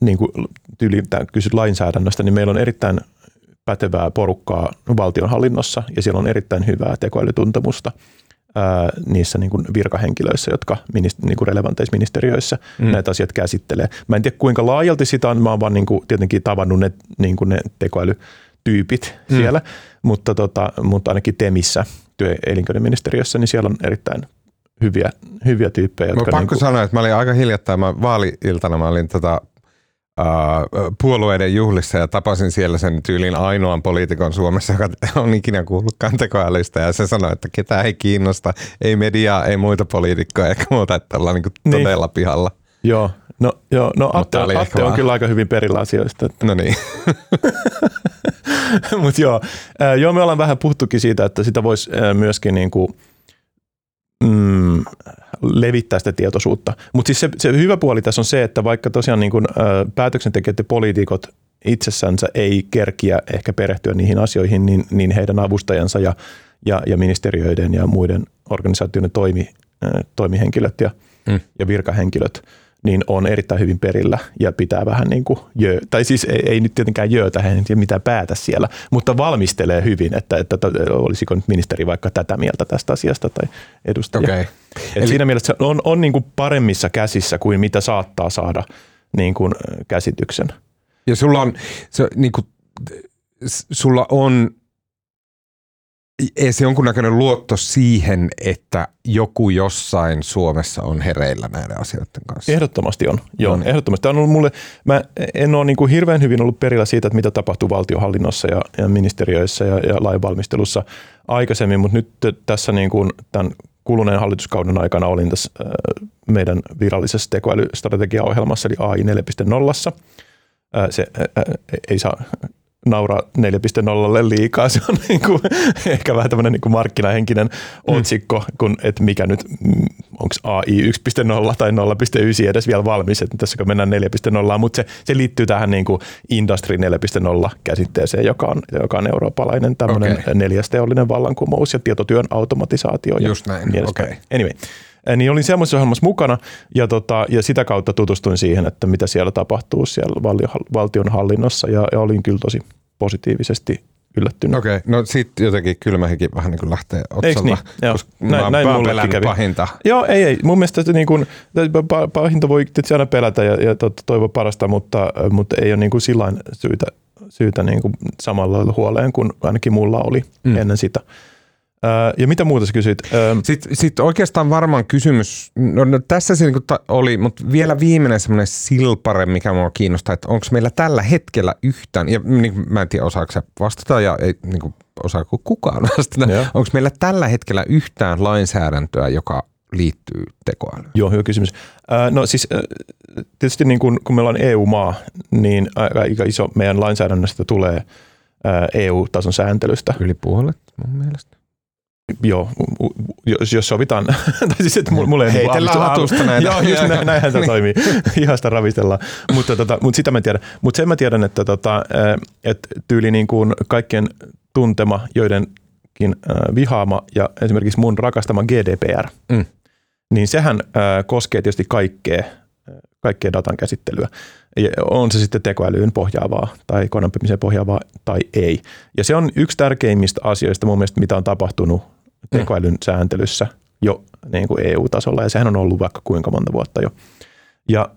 niin kuin tyyli, kysyt lainsäädännöstä, niin meillä on erittäin pätevää porukkaa valtionhallinnossa ja siellä on erittäin hyvää tekoälytuntemusta ää, niissä niin kuin virkahenkilöissä, jotka minist, niin kuin relevanteissa ministeriöissä mm. näitä asiat käsittelee. Mä en tiedä kuinka laajalti sitä on, mä oon vaan niin kuin, tietenkin tavannut ne, niin kuin ne tekoälytyypit mm. siellä, mutta, tota, mutta ainakin TEMissä, työ- elinkeinoministeriössä, niin siellä on erittäin hyviä, hyviä tyyppejä. Jotka pakko niin kuin... sanoa, että mä olin aika hiljattain, mä vaali-iltana mä olin tota, Uh, puolueiden juhlissa ja tapasin siellä sen tyylin ainoan poliitikon Suomessa, joka on ikinä kuullutkaan tekoälystä ja se sanoi, että ketään ei kiinnosta, ei mediaa, ei muita poliitikkoja eikä muuta, että ollaan niin niin. todella pihalla. Joo, no, joo, no Atte, Atte on vaan... kyllä aika hyvin perillä asioista. Että... No niin. Mutta joo, joo, me ollaan vähän puhuttukin siitä, että sitä voisi myöskin niin kuin – mm, levittää sitä tietoisuutta. Mutta siis se, se hyvä puoli tässä on se, että vaikka tosiaan niin kun, ä, päätöksentekijät ja poliitikot itsessänsä ei kerkiä ehkä perehtyä niihin asioihin, niin, niin heidän avustajansa ja, ja, ja ministeriöiden ja muiden organisaatioiden toimi, ä, toimihenkilöt ja, mm. ja virkahenkilöt – niin on erittäin hyvin perillä ja pitää vähän niin kuin jö, tai siis ei, ei nyt tietenkään jöötä, hän ei mitään päätä siellä, mutta valmistelee hyvin, että, että, että olisiko nyt ministeri vaikka tätä mieltä tästä asiasta tai edustaja. Okay. Et Eli... Siinä mielessä on, on niin kuin paremmissa käsissä kuin mitä saattaa saada niin kuin käsityksen. Ja sulla on, se, niin kuin, sulla on se jonkunnäköinen luotto siihen, että joku jossain Suomessa on hereillä näiden asioiden kanssa. Ehdottomasti on. Joo, on. ehdottomasti. On ollut mulle, mä en ole niin kuin hirveän hyvin ollut perillä siitä, että mitä tapahtuu valtiohallinnossa ja, ja ministeriöissä ja, ja lainvalmistelussa aikaisemmin, mutta nyt tässä niin kuin tämän kuluneen hallituskauden aikana olin tässä meidän virallisessa tekoälystrategiaohjelmassa, eli AI 4.0. Se ei saa nauraa 4.0 liikaa. Se on niin kuin, ehkä vähän tämmöinen niin kuin markkinahenkinen mm. otsikko, kun, että mikä nyt, mm, onko AI 1.0 tai 0.9 edes vielä valmis, että tässä kun mennään 4.0, mutta se, se liittyy tähän niin kuin Industry 4.0 käsitteeseen, joka on, joka on eurooppalainen tämmöinen okay. neljäs teollinen vallankumous ja tietotyön automatisaatio. Just näin, niin okei. Okay. Anyway, niin olin semmoisessa ohjelmassa mukana ja, tota, ja sitä kautta tutustuin siihen, että mitä siellä tapahtuu siellä valtion hallinnossa ja, ja olin kyllä tosi positiivisesti yllättynyt. Okei, okay, no sitten jotenkin kylmähikin vähän niin kuin lähtee otsalla. niin? Joo. Näin, näin mulle kävi. pahinta. Joo, ei, ei. Mun mielestä se niin kuin, pahinta voi tietysti aina pelätä ja, ja toivoa parasta, mutta, mutta ei ole niin kuin sillain syytä, syytä niin kuin samalla huoleen kuin ainakin mulla oli mm. ennen sitä. Ja mitä muuta sä kysyit? Sitten sit oikeastaan varmaan kysymys, no, no tässä se niinku oli, mutta vielä viimeinen semmoinen silpare, mikä mua kiinnostaa, että onko meillä tällä hetkellä yhtään, ja niin, mä en tiedä osaako se vastata ja ei niin kuin, osaako kukaan vastata, onko meillä tällä hetkellä yhtään lainsäädäntöä, joka liittyy tekoälyyn? Joo, hyvä kysymys. No siis tietysti niin kun, kun meillä on EU-maa, niin aika iso meidän lainsäädännöstä tulee EU-tason sääntelystä. Yli puolet mun mielestä. Joo, jos, jos sovitaan, tai siis että mulle ei niinku Heitellään hatusta näitä. Joo, just näin, näinhän tämä toimii. Ihasta ravistellaan. Mutta, tota, mutta sitä mä tiedän. Mutta sen mä tiedän, että, tota, että tyyli niin kuin kaikkien tuntema, joidenkin vihaama ja esimerkiksi mun rakastama GDPR, mm. niin sehän koskee tietysti kaikkea, kaikkea datan käsittelyä. On se sitten tekoälyyn pohjaavaa tai konanpimiseen pohjaavaa tai ei. Ja se on yksi tärkeimmistä asioista mun mielestä, mitä on tapahtunut tekoälyn sääntelyssä jo niin kuin EU-tasolla, ja sehän on ollut vaikka kuinka monta vuotta jo. Ja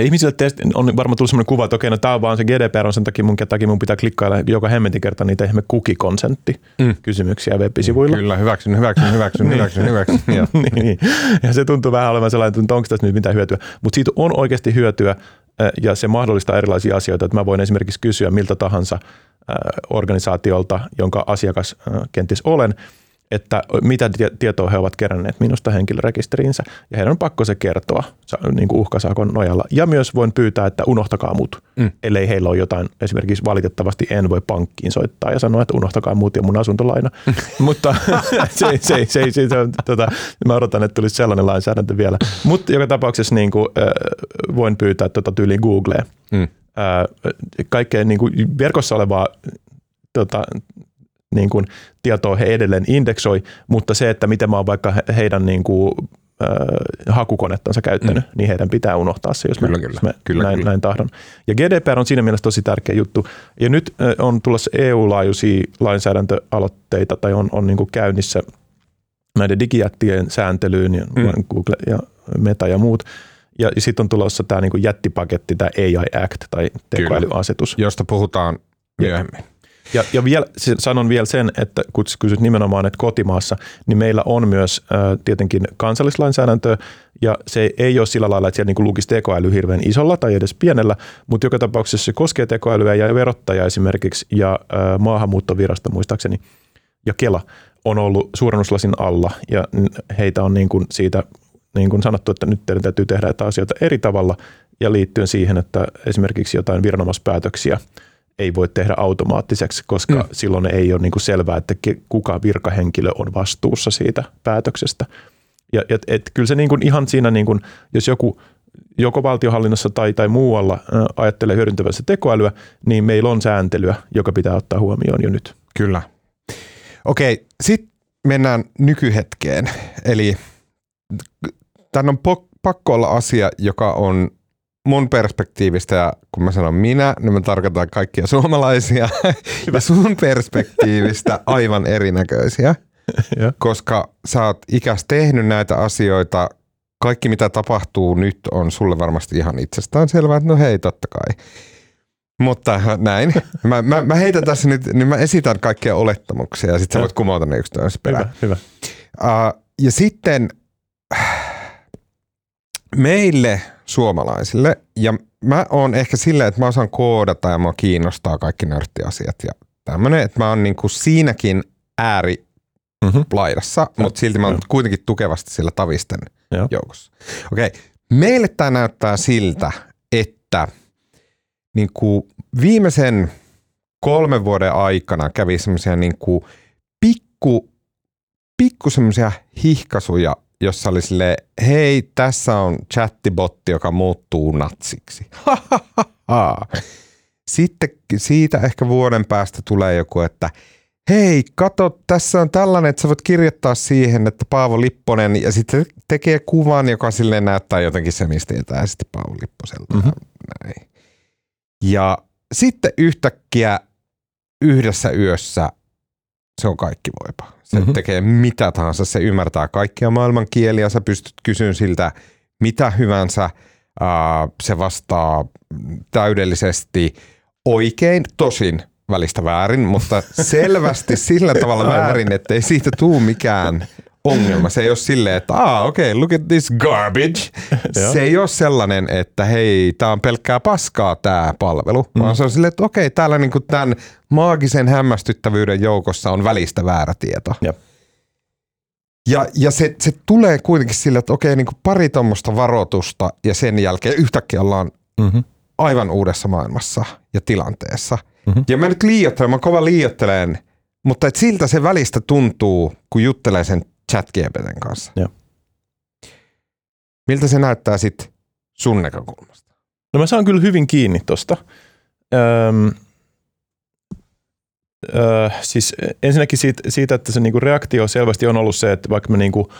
ihmisille testi, on varmaan tullut sellainen kuva, että okei, no tämä on vaan se GDPR on sen takia mun, takia mun pitää klikkailla joka hemmetin kerta niitä ihme kukikonsentti mm. kysymyksiä web-sivuilla. Kyllä, hyväksyn, hyväksyn, hyväksyn, niin. hyväksyn, hyväksyn. ja. niin, ja se tuntuu vähän olevan sellainen, että onko tästä nyt mitään hyötyä. Mutta siitä on oikeasti hyötyä ja se mahdollistaa erilaisia asioita, että mä voin esimerkiksi kysyä miltä tahansa organisaatiolta, jonka asiakas kenties olen, että mitä tietoa he ovat keränneet minusta henkilörekisteriinsä, ja heidän on pakko se kertoa niin kuin uhkasakon nojalla. Ja myös voin pyytää, että unohtakaa mut, mm. ellei heillä ole jotain, esimerkiksi valitettavasti en voi pankkiin soittaa ja sanoa, että unohtakaa mut ja mun asuntolaina. Mutta se, se, se, se, se, tota, mä odotan, että tulisi sellainen lainsäädäntö vielä. Mutta joka tapauksessa niin kuin, äh, voin pyytää tota tyyliin Googleen. Mm. Äh, kaikkea niin kuin verkossa olevaa tota, niin kuin, tietoa he edelleen indeksoi, mutta se, että miten mä oon vaikka heidän niin kuin, äh, hakukonettansa käyttänyt, mm. niin heidän pitää unohtaa se, jos kyllä, mä, kyllä, jos mä kyllä, näin, kyllä. näin tahdon. Ja GDPR on siinä mielessä tosi tärkeä juttu. Ja nyt äh, on tulossa EU-laajuisia lainsäädäntöaloitteita tai on, on niin kuin käynnissä näiden digijättien sääntelyyn ja mm. Google ja Meta ja muut. Ja, sitten on tulossa tämä niin jättipaketti, tämä AI Act tai tekoälyasetus. Kyllä, josta puhutaan myöhemmin. Ja, ja vielä, sanon vielä sen, että kun kysyt nimenomaan, että kotimaassa, niin meillä on myös ä, tietenkin kansallislainsäädäntöä, ja se ei ole sillä lailla, että siellä niin lukisi tekoäly hirveän isolla tai edes pienellä, mutta joka tapauksessa se koskee tekoälyä ja verottaja esimerkiksi ja ä, maahanmuuttovirasto muistaakseni ja Kela on ollut suurennuslasin alla ja heitä on niin kuin siitä niin kuin sanottu, että nyt teidän täytyy tehdä asioita eri tavalla ja liittyen siihen, että esimerkiksi jotain viranomaispäätöksiä – ei voi tehdä automaattiseksi, koska mm. silloin ei ole niin kuin selvää, että kuka virkahenkilö on vastuussa siitä päätöksestä. Ja et, et, kyllä se niin kuin ihan siinä, niin kuin, jos joku joko valtiohallinnossa tai, tai muualla ä, ajattelee hyödyntävänsä tekoälyä, niin meillä on sääntelyä, joka pitää ottaa huomioon jo nyt. Kyllä. Okei, sitten mennään nykyhetkeen. Eli tämän on pakko olla asia, joka on mun perspektiivistä, ja kun mä sanon minä, niin mä tarkoitan kaikkia suomalaisia, ja sun perspektiivistä aivan erinäköisiä, koska sä oot ikäs tehnyt näitä asioita, kaikki mitä tapahtuu nyt on sulle varmasti ihan itsestään selvää, että no hei, totta kai. Mutta näin. Mä, mä, mä heitän tässä nyt, niin mä esitän kaikkia olettamuksia ja sitten sä voit kumota ne yksi perään. Hyvä, hyvä. Uh, ja sitten meille suomalaisille, ja mä oon ehkä silleen, että mä osaan koodata ja mua kiinnostaa kaikki nörttiasiat ja tämmöinen, että mä oon niinku siinäkin ääri mm-hmm. laidassa, mutta silti mä oon kuitenkin tukevasti sillä tavisten Joo. joukossa. Okei, okay. meille tämä näyttää siltä, että niinku viimeisen kolmen vuoden aikana kävi semmoisia niinku pikku, pikku semmoisia hihkasuja jossa oli sille, hei, tässä on chattibotti, joka muuttuu natsiksi. Sitten siitä ehkä vuoden päästä tulee joku, että hei, kato, tässä on tällainen, että sä voit kirjoittaa siihen, että Paavo Lipponen, ja sitten tekee kuvan, joka silleen näyttää jotenkin semistiltä, ja sitten Paavo Lipposelta. Mm-hmm. Näin. Ja sitten yhtäkkiä yhdessä yössä se on kaikki voipa. Se mm-hmm. tekee mitä tahansa, se ymmärtää kaikkia maailman kieliä, sä pystyt kysymään siltä mitä hyvänsä, se vastaa täydellisesti oikein, tosin välistä väärin, mutta selvästi sillä tavalla väärin, että ei siitä tule mikään ongelma. Se ei ole silleen, että ah, okei, okay, look at this garbage. se ei ole sellainen, että hei, tämä on pelkkää paskaa tämä palvelu, mm. vaan se on silleen, että okei, okay, täällä niinku tämän maagisen hämmästyttävyyden joukossa on välistä väärä tieto. Jep. Ja, ja se, se tulee kuitenkin sille, että okei, niin kuin pari tuommoista varoitusta ja sen jälkeen yhtäkkiä ollaan mm-hmm. aivan uudessa maailmassa ja tilanteessa. Mm-hmm. Ja mä nyt liioittelen, mä kova liioittelen, Mutta et siltä se välistä tuntuu, kun juttelee sen chat GPTn kanssa. Joo. Miltä se näyttää sitten sun näkökulmasta? No mä saan kyllä hyvin kiinni tosta. Öm, öö, siis ensinnäkin siitä, siitä että se niinku reaktio selvästi on ollut se, että vaikka me niinku,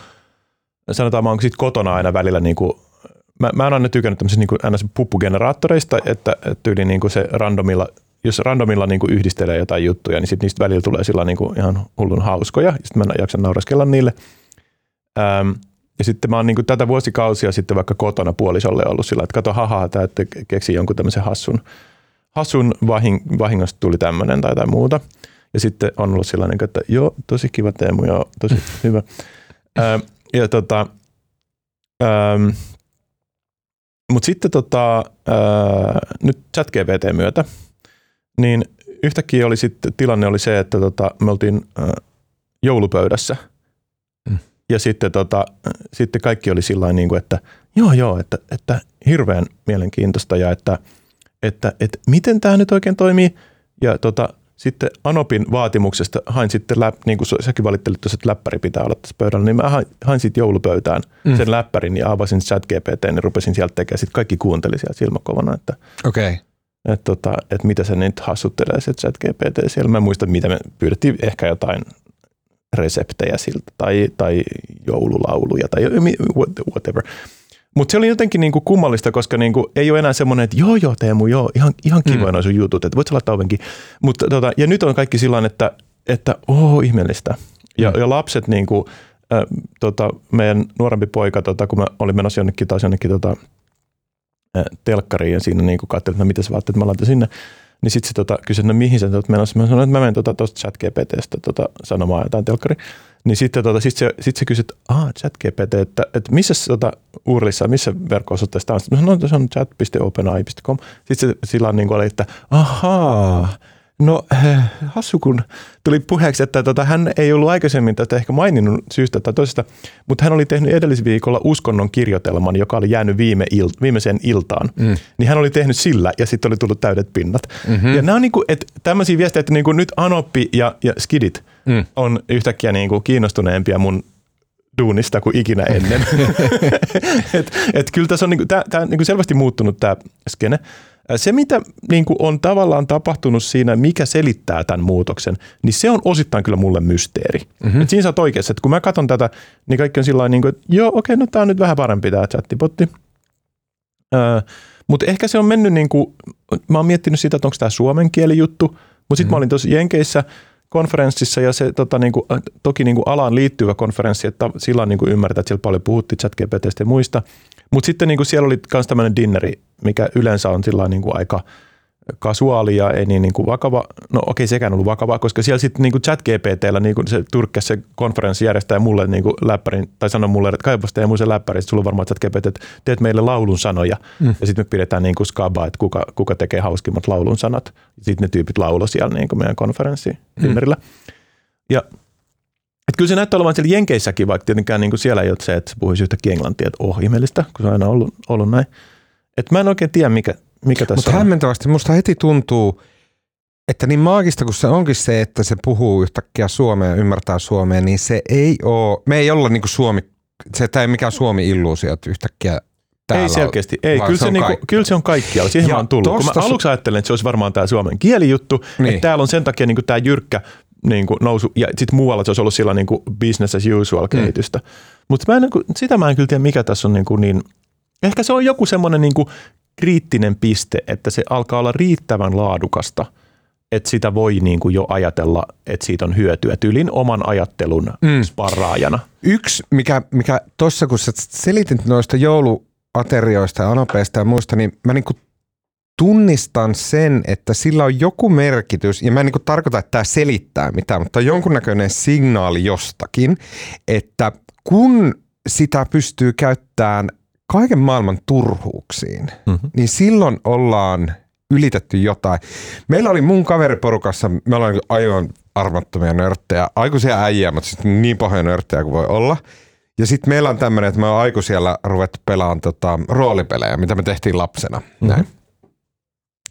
sanotaan mä oon sit kotona aina välillä niinku, mä, mä en aina tykännyt tämmöisistä niinku ns. puppugeneraattoreista, että, että yli niinku se randomilla, jos randomilla niinku yhdistelee jotain juttuja, niin sit niistä välillä tulee sillä niinku ihan hullun hauskoja, ja sitten mä jaksan naureskella niille. Öm, ja sitten mä oon niin tätä vuosikausia sitten vaikka kotona puolisolle ollut sillä, että kato, haha, tämä että keksi jonkun tämmöisen hassun, hassun vahing, vahingosta tuli tämmöinen tai jotain muuta. Ja sitten on ollut sellainen, että joo, tosi kiva Teemu, joo, tosi hyvä. Ö, ja tota, mutta sitten tota, ö, nyt ChatGPT myötä, niin yhtäkkiä oli sitten, tilanne oli se, että tota, me oltiin ö, joulupöydässä – ja sitten, tota, sitten kaikki oli sillä niin kuin, että joo joo, että, että hirveän mielenkiintoista ja että, että, että miten tämä nyt oikein toimii. Ja tota, sitten Anopin vaatimuksesta hain sitten, läp, niin kuin säkin valittelit tuossa, että läppäri pitää olla tässä pöydällä, niin mä hain, hain sitten joulupöytään mm. sen läppärin ja avasin chat GPT ja rupesin sieltä tekemään. Sitten kaikki kuunteli sieltä silmäkovana, että, okay. Että, tota, että mitä se nyt hassuttelee se chat GPT siellä. Mä en muista, mitä me pyydettiin, ehkä jotain reseptejä siltä tai, tai joululauluja tai whatever. Mutta se oli jotenkin niinku kummallista, koska niinku ei ole enää semmoinen, että joo joo Teemu, joo, ihan, ihan kivoja mm. sun jutut, että voit laittaa ovenkin. Mutta tota, ja nyt on kaikki sillä että, että oh, ihmeellistä. Ja, mm. ja lapset niinku, äh, tota, meidän nuorempi poika, tota, kun mä olin menossa jonnekin taas jonnekin tota, telkkariin ja siinä niinku katselin, että no, mitä sä vaatteet mä laitan sinne. Niin sitten se tota, kysyi, että no mihin sä olet menossa? Mä sanoin, että mä menen tuosta tota, chat GPTstä tota, sanomaan jotain telkkari. Niin sitten tota, sit se, sit se kysyi, että ah, chat GPT, että, että missä tota, URLissa, missä verkko-osoitteessa on? Mä sanoin, että se on chat.openai.com. Sitten se sillä niin oli, että ahaa, No äh, hassu kun tuli puheeksi, että tota, hän ei ollut aikaisemmin tätä ehkä maininnut syystä tai toisesta, mutta hän oli tehnyt edellisviikolla uskonnon kirjoitelman, joka oli jäänyt viime il, viimeiseen iltaan. Mm. Niin hän oli tehnyt sillä ja sitten oli tullut täydet pinnat. Mm-hmm. Ja nämä on niinku, että tämmöisiä viestejä, että niinku nyt Anoppi ja, ja Skidit mm. on yhtäkkiä niinku kiinnostuneempia mun duunista kuin ikinä ennen. et, et kyllä tässä on niinku, tää, tää, niinku selvästi muuttunut tämä skene. Se, mitä niin kuin on tavallaan tapahtunut siinä, mikä selittää tämän muutoksen, niin se on osittain kyllä mulle mysteeri. Mm-hmm. Et siinä sä oot oikeassa, että kun mä katson tätä, niin kaikki on sillä niin kuin, että joo, okei, no tämä on nyt vähän parempi tämä chattipotti. Öö, mutta ehkä se on mennyt niin kuin, mä oon miettinyt sitä, että onko tämä suomen kieli juttu, mutta sitten mm-hmm. mä olin tuossa Jenkeissä konferenssissa ja se tota, niin kuin, toki niin kuin alaan liittyvä konferenssi, että sillä on niin kuin ymmärtää, että siellä paljon puhuttiin chat ja muista – mutta sitten niin kuin siellä oli myös tämmöinen dinneri, mikä yleensä on sillä niin kuin aika kasuaali ja ei niin, niin kuin vakava. No okei, sekään ollut vakavaa, koska siellä sitten niin chat GPTllä niin kuin se Turkkas se konferenssi järjestää mulle niin kuin läppärin, tai sanoi mulle, että kaipas tee se läppäri, että sulla on varmaan chat GPT, että teet meille laulun sanoja. Mm. Ja sitten me pidetään niin kuin skaba, että kuka, kuka tekee hauskimmat laulun sanat. Sitten ne tyypit laulo siellä niin kuin meidän konferenssi mm. Ja et kyllä se näyttää olevan siellä Jenkeissäkin, vaikka tietenkään niin kuin siellä ei ole se, että puhuisi yhtäkkiä englantia, että oh, ihmeellistä, kun se on aina ollut, ollut näin. Et mä en oikein tiedä, mikä, mikä tässä Mutta on. hämmentävästi musta heti tuntuu, että niin maagista kuin se onkin se, että se puhuu yhtäkkiä suomea ja ymmärtää suomea, niin se ei ole, me ei olla niin kuin Suomi, se ei mikään Suomi-illuusio, että yhtäkkiä Täällä ei selkeästi, ei. Kyllä se, se, niinku, kyllä se on kaikkialla, siihen ja mä oon tullut. Kun mä aluksi ajattelin, että se olisi varmaan tämä suomen kielijuttu, niin. että täällä on sen takia niinku tämä jyrkkä niin kuin nousu, ja sitten muualla se olisi ollut sillä niin kuin business as usual mm. kehitystä. Mm. Mutta niin sitä mä en kyllä tiedä, mikä tässä on niin, kuin niin ehkä se on joku semmoinen niin kriittinen piste, että se alkaa olla riittävän laadukasta, että sitä voi niin kuin jo ajatella, että siitä on hyötyä tyylin oman ajattelun mm. sparraajana. Yksi, mikä, mikä tuossa kun sä selitit noista jouluaterioista ja anopeista ja muista, niin mä niin kuin tunnistan sen, että sillä on joku merkitys, ja mä en niin tarkoita, että tämä selittää mitään, mutta jonkunnäköinen signaali jostakin, että kun sitä pystyy käyttämään kaiken maailman turhuuksiin, mm-hmm. niin silloin ollaan ylitetty jotain. Meillä oli mun kaveriporukassa, me ollaan aivan armattomia nörttejä, aikuisia äijä, mutta siis niin pahoja nörttejä kuin voi olla. Ja sitten meillä on tämmöinen, että me on aikuisella ruvettu pelaamaan tota, roolipelejä, mitä me tehtiin lapsena. Mm-hmm. Näin.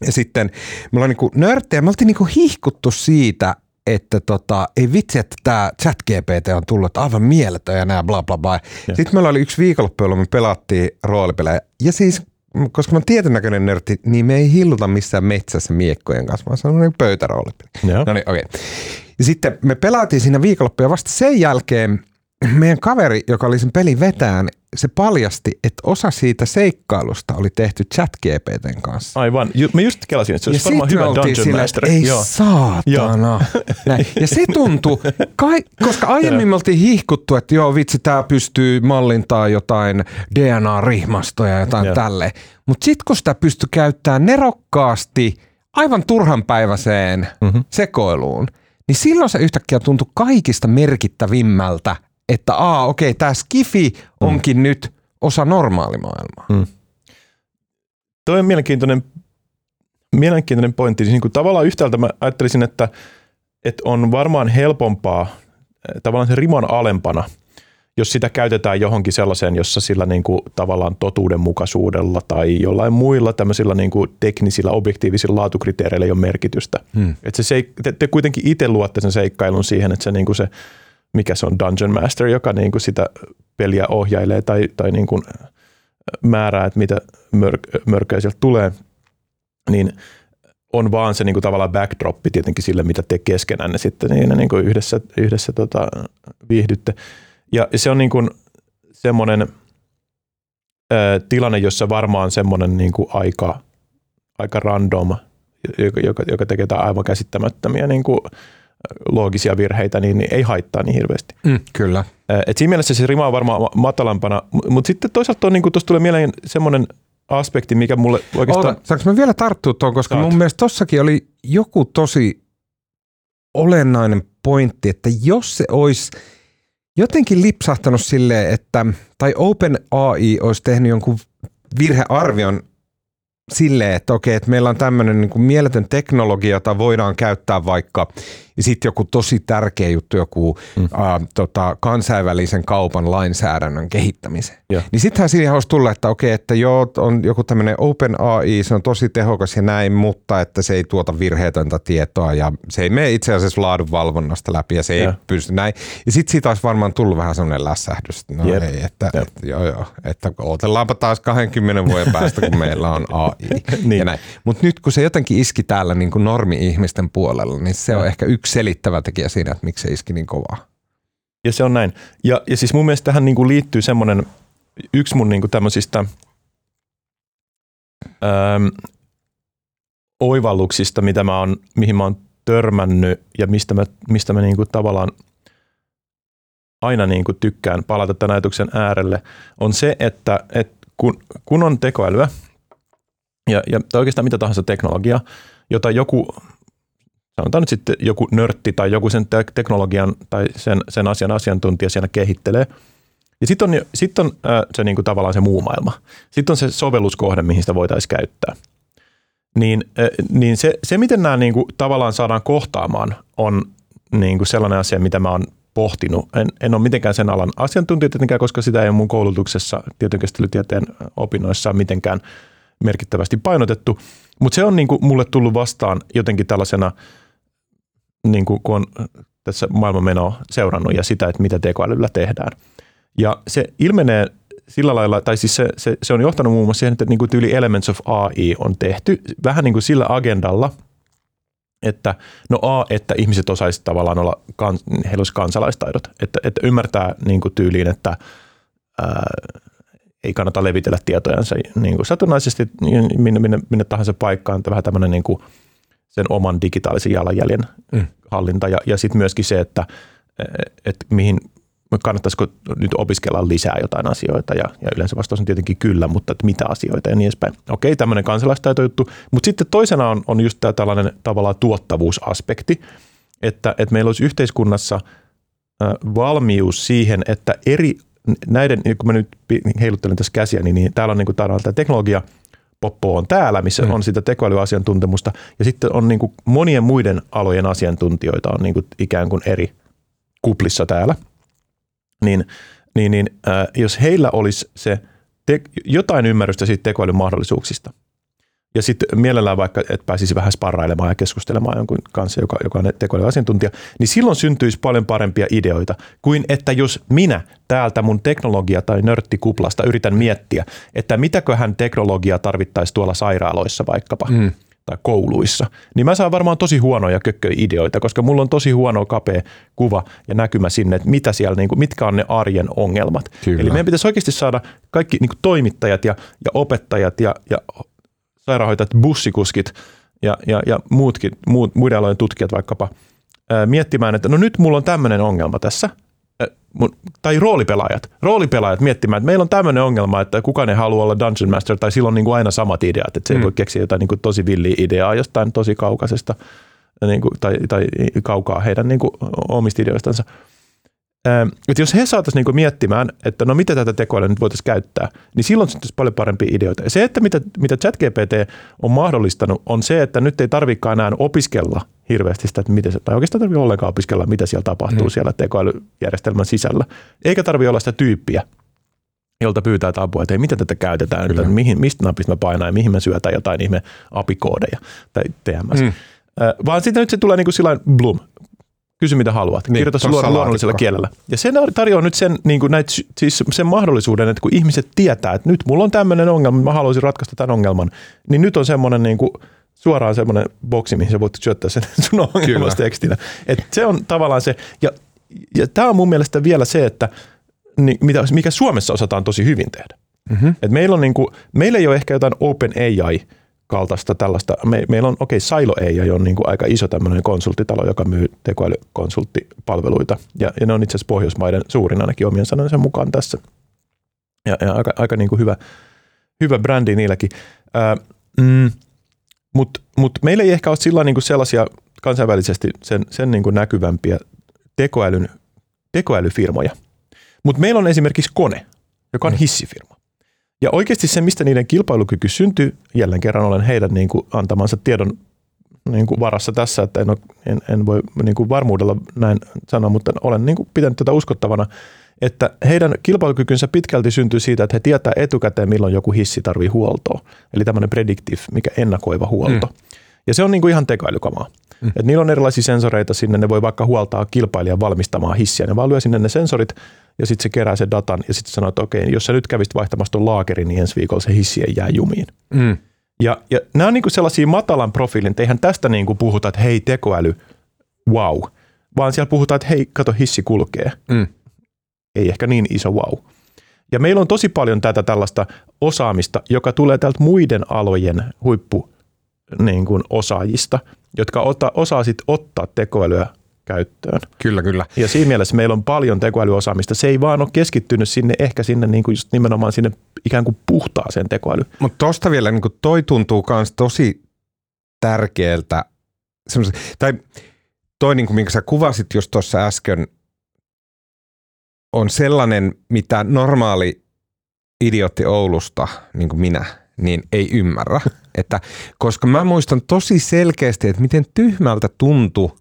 Ja sitten me ollaan niin nörttejä, me oltiin niin hihkuttu siitä, että tota, ei vitsi, että tämä chat GPT on tullut aivan mieletön ja nää bla bla bla. Sitten meillä oli yksi viikonloppu, jolloin me pelattiin roolipelejä. Ja siis, koska mä oon tietynäköinen nörtti, niin me ei hilluta missään metsässä miekkojen kanssa, vaan se on niin pöytäroolipeli. No niin, okei. Okay. Ja sitten me pelaatiin siinä viikonloppu ja vasta sen jälkeen meidän kaveri, joka oli sen pelin vetään, se paljasti, että osa siitä seikkailusta oli tehty chat GPTn kanssa. Aivan. Ju, mä just kelasin, että se olisi varmaan hyvä Dungeon sillä, Master. Ei Joo. saatana. Näin. Ja se tuntui, kai, koska aiemmin me oltiin hihkuttu, että joo vitsi, tämä pystyy mallintaa jotain DNA-rihmastoja ja jotain tälle. Mutta sitten kun sitä pystyy käyttämään nerokkaasti aivan turhanpäiväiseen mm-hmm. sekoiluun, niin silloin se yhtäkkiä tuntui kaikista merkittävimmältä, että aa okei, tämä skifi onkin mm. nyt osa normaalimaailmaa. Mm. Toi on mielenkiintoinen, mielenkiintoinen pointti. Siis niin kuin tavallaan yhtäältä mä ajattelisin, että, että on varmaan helpompaa eh, tavallaan se riman alempana, jos sitä käytetään johonkin sellaiseen, jossa sillä niin kuin tavallaan totuudenmukaisuudella tai jollain muilla tämmöisillä niin kuin teknisillä objektiivisilla laatukriteereillä ei ole merkitystä. Hmm. Että se seik- te, te kuitenkin itse luotte sen seikkailun siihen, että se, niin kuin se mikä se on Dungeon Master, joka niin kuin sitä peliä ohjailee tai, tai niin kuin määrää, että mitä mör- mörköjä sieltä tulee, niin on vaan se niin kuin tavallaan backdroppi tietenkin sille, mitä te keskenään sitten niin, niin kuin yhdessä, yhdessä tota, viihdytte. Ja se on niin kuin semmoinen ö, tilanne, jossa varmaan semmoinen niin kuin aika, aika random, joka, joka, joka tekee aivan käsittämättömiä niin kuin loogisia virheitä, niin, niin ei haittaa niin hirveästi. Mm, kyllä. Et siinä mielessä se rima on varmaan matalampana, mutta sitten toisaalta on, niin tuossa tulee mieleen semmoinen aspekti, mikä mulle oikeastaan... Oota, saanko mä vielä tarttua tuon, koska Saat. mun mielestä tossakin oli joku tosi olennainen pointti, että jos se olisi jotenkin lipsahtanut silleen, että, tai OpenAI olisi tehnyt jonkun virhearvion silleen, että okei, että meillä on tämmöinen niin mieletön teknologia, jota voidaan käyttää vaikka, ja sitten joku tosi tärkeä juttu, joku mm. äh, tota, kansainvälisen kaupan lainsäädännön kehittämiseen. Joo. Niin sittenhän siihen olisi tullut, että okei, että joo, on joku tämmöinen Open AI, se on tosi tehokas ja näin, mutta että se ei tuota virheetöntä tietoa ja se ei mene itse asiassa laadunvalvonnasta läpi ja se ei Joo. pysty näin. Ja sitten siitä olisi varmaan tullut vähän semmoinen lässähdys, että no Jep. ei, että, Jep. että joo joo, että otellaanpa taas 20 vuoden päästä, kun meillä on AI Niin. ja näin. Mutta nyt kun se jotenkin iski täällä niin kuin normi-ihmisten puolella, niin se on ehkä yksi selittävä tekijä siinä, että miksi se iski niin kovaa. Ja se on näin. Ja, ja siis mun mielestä tähän niin kuin liittyy semmoinen, yksi mun niin kuin tämmöisistä äm, oivalluksista, mitä mä oon, mihin mä oon törmännyt ja mistä mä, mistä mä niin kuin tavallaan aina niin kuin tykkään palata tämän ajatuksen äärelle, on se, että, että kun, kun on tekoälyä ja, ja oikeastaan mitä tahansa teknologiaa, jota joku sanotaan nyt sitten joku nörtti tai joku sen te- teknologian tai sen, sen asian asiantuntija siellä kehittelee. Ja sitten on, sit on äh, se niinku tavallaan se muu maailma. Sitten on se sovelluskohde, mihin sitä voitaisiin käyttää. Niin, äh, niin se, se, miten nämä niinku tavallaan saadaan kohtaamaan, on niinku sellainen asia, mitä mä oon pohtinut. En, en ole mitenkään sen alan asiantuntija tietenkään, koska sitä ei ole mun koulutuksessa tietokäsittelytieteen opinnoissa mitenkään merkittävästi painotettu. Mutta se on niinku mulle tullut vastaan jotenkin tällaisena – niin kuin, kun on tässä maailmanmenoa seurannut ja sitä, että mitä tekoälyllä tehdään. Ja se ilmenee sillä lailla, tai siis se, se, se on johtanut muun muassa siihen, että niin kuin tyyli Elements of AI on tehty vähän niin kuin sillä agendalla, että no A, että ihmiset osaisivat tavallaan olla, kans, heillä olisi kansalaistaidot, että, että ymmärtää niin kuin tyyliin, että ää, ei kannata levitellä tietojansa niin kuin satunnaisesti minne, minne, minne tahansa paikkaan, että vähän tämmöinen niin kuin sen oman digitaalisen jalanjäljen Mm. hallinta ja, ja sitten myöskin se, että, että mihin kannattaisiko nyt opiskella lisää jotain asioita ja, ja yleensä vastaus on tietenkin kyllä, mutta että mitä asioita ja niin edespäin. Okei, tämmöinen kansalaistaito-juttu, mutta sitten toisena on, on just tämä tällainen tavallaan tuottavuusaspekti, että, että meillä olisi yhteiskunnassa valmius siihen, että eri näiden, kun mä nyt heiluttelen tässä käsiä, niin, niin täällä on, niin kuin, täällä on tämä teknologia, poppo on täällä, missä mm. on sitä tekoälyasiantuntemusta, ja sitten on niin kuin monien muiden alojen asiantuntijoita on niin kuin ikään kuin eri kuplissa täällä, niin, niin, niin äh, jos heillä olisi se te, jotain ymmärrystä siitä tekoälyn mahdollisuuksista, ja sitten mielellään vaikka, että pääsisi vähän sparrailemaan ja keskustelemaan jonkun kanssa, joka, joka on tekoälyasiantuntija, niin silloin syntyisi paljon parempia ideoita kuin että jos minä täältä mun teknologia- tai nörttikuplasta yritän miettiä, että mitäköhän teknologia tarvittaisi tuolla sairaaloissa vaikkapa. Mm tai kouluissa, niin mä saan varmaan tosi huonoja kökköideoita, koska mulla on tosi huono kapea kuva ja näkymä sinne, että mitä siellä, niin kuin, mitkä on ne arjen ongelmat. Kyllä. Eli meidän pitäisi oikeasti saada kaikki niin kuin toimittajat ja, ja opettajat ja, ja sairaanhoitajat, bussikuskit ja, ja, ja muutkin, muut, muiden alojen tutkijat vaikkapa ää, miettimään, että no nyt mulla on tämmöinen ongelma tässä, tai roolipelaajat, roolipelaajat miettimään, että meillä on tämmöinen ongelma, että kukaan ei halua olla Dungeon Master, tai silloin niin kuin aina samat ideat, että se mm. ei voi keksiä jotain niin kuin tosi villiä ideaa jostain tosi kaukaisesta niin kuin, tai, tai kaukaa heidän niin kuin, omista ideoistansa. Että jos he saataisiin niinku miettimään, että no mitä tätä tekoälyä nyt voitaisiin käyttää, niin silloin syntyisi paljon parempia ideoita. Ja se, että mitä, mitä ChatGPT on mahdollistanut, on se, että nyt ei tarvitsekaan enää opiskella hirveästi sitä, että miten se, tai oikeastaan tarvitse ollenkaan opiskella, mitä siellä tapahtuu mm. siellä tekoälyjärjestelmän sisällä. Eikä tarvitse olla sitä tyyppiä, jolta pyytää apua, että ei, miten tätä käytetään, että mihin, mistä napista mä painaan ja mihin mä syötän jotain ihme apikoodeja tai TMS. Mm. Vaan sitten nyt se tulee niin kuin sillä blum, kysy mitä haluat, niin, kirjoita se luonnollisella kielellä. Ja se tarjoaa nyt sen, niin kuin näit, siis sen mahdollisuuden, että kun ihmiset tietää, että nyt mulla on tämmöinen ongelma, mä haluaisin ratkaista tämän ongelman, niin nyt on semmoinen niin kuin, suoraan semmoinen boksi, mihin sä voit syöttää sen sun ongelmasta tekstinä. Et se on tavallaan se, ja, ja tämä on mun mielestä vielä se, että niin, mitä, mikä Suomessa osataan tosi hyvin tehdä. Mm-hmm. Et meillä, on niin kuin, meillä ei ole ehkä jotain Open AI kaltaista tällaista. Me, meillä on, okei, okay, Silo AI on niin kuin aika iso tämmöinen konsulttitalo, joka myy tekoälykonsulttipalveluita. Ja, ja ne on itse asiassa Pohjoismaiden suurin ainakin omien sanojensa mukaan tässä. Ja, ja aika, aika niin kuin hyvä, hyvä brändi niilläkin. mm, Mutta mut meillä ei ehkä ole sillä niin kuin sellaisia kansainvälisesti sen, sen niin kuin näkyvämpiä tekoälyn, tekoälyfirmoja. Mutta meillä on esimerkiksi Kone, joka on mm. hissifirma. Ja oikeasti se, mistä niiden kilpailukyky syntyy, jälleen kerran olen heidän niin kuin antamansa tiedon niin kuin varassa tässä, että en, en, en voi niin kuin varmuudella näin sanoa, mutta olen niin kuin pitänyt tätä uskottavana, että heidän kilpailukykynsä pitkälti syntyy siitä, että he tietää etukäteen, milloin joku hissi tarvii huoltoa. Eli tämmöinen predictive, mikä ennakoiva huolto. Mm. Ja se on niin kuin ihan tekoälykamaa. Mm. Et niillä on erilaisia sensoreita sinne, ne voi vaikka huoltaa kilpailijan valmistamaan hissiä. Ne vaan lyö sinne ne sensorit ja sitten se kerää sen datan ja sitten sanoo, että okei, jos sä nyt kävisit vaihtamassa tuon laakerin, niin ensi viikolla se hissi ei jää jumiin. Mm. Ja, ja nämä on niin sellaisia matalan profiilin, että eihän tästä niin kuin puhuta, että hei tekoäly, wow, vaan siellä puhutaan, että hei, kato hissi kulkee. Mm. Ei ehkä niin iso wow. Ja meillä on tosi paljon tätä tällaista osaamista, joka tulee täältä muiden alojen huippu niin kuin osaajista, jotka ota, osaa sit ottaa tekoälyä käyttöön. Kyllä, kyllä. Ja siinä mielessä meillä on paljon tekoälyosaamista. Se ei vaan ole keskittynyt sinne, ehkä sinne niin kuin just nimenomaan sinne ikään kuin puhtaaseen tekoäly. Mutta tuosta vielä, niin kuin toi tuntuu myös tosi tärkeältä, tai toi niin kuin minkä sä kuvasit just tuossa äsken, on sellainen, mitä normaali idiotti Oulusta, niin kuin minä, niin ei ymmärrä. Että, koska mä muistan tosi selkeästi, että miten tyhmältä tuntui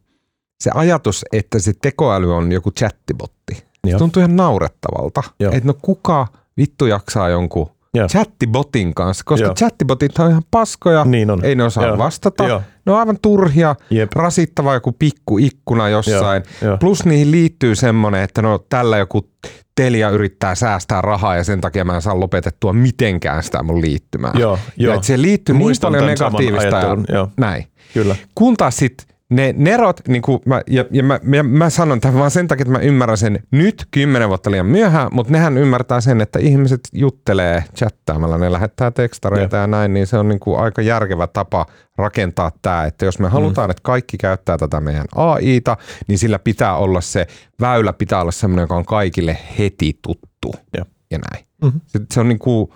se ajatus, että se tekoäly on joku chattibotti. Se tuntuu ihan naurettavalta. Että no kuka vittu jaksaa jonkun Joo. chattibotin kanssa, koska Joo. chattibotit on ihan paskoja, niin on. ei ne osaa Joo. vastata. Joo. Ne on aivan turhia, Jep. rasittava joku pikku ikkuna jossain. Joo. Plus niihin liittyy semmoinen, että no tällä joku Telia yrittää säästää rahaa ja sen takia mä en saa lopetettua mitenkään sitä mun liittymää. Joo, jo. Ja että siihen liittyy niin Muistan niin paljon negatiivista ja joo. näin. Kyllä. Kun taas sitten ne nerot, niin kuin mä, ja, ja mä, mä, mä sanon tämän vaan sen takia, että mä ymmärrän sen nyt kymmenen vuotta liian myöhään, mutta nehän ymmärtää sen, että ihmiset juttelee chattaamalla, ne lähettää tekstareita ja, ja näin, niin se on niin kuin aika järkevä tapa rakentaa tämä, että jos me halutaan, mm. että kaikki käyttää tätä meidän AIta, niin sillä pitää olla se, väylä pitää olla semmoinen, joka on kaikille heti tuttu ja, ja näin. Mm-hmm. Se, se on niin kuin,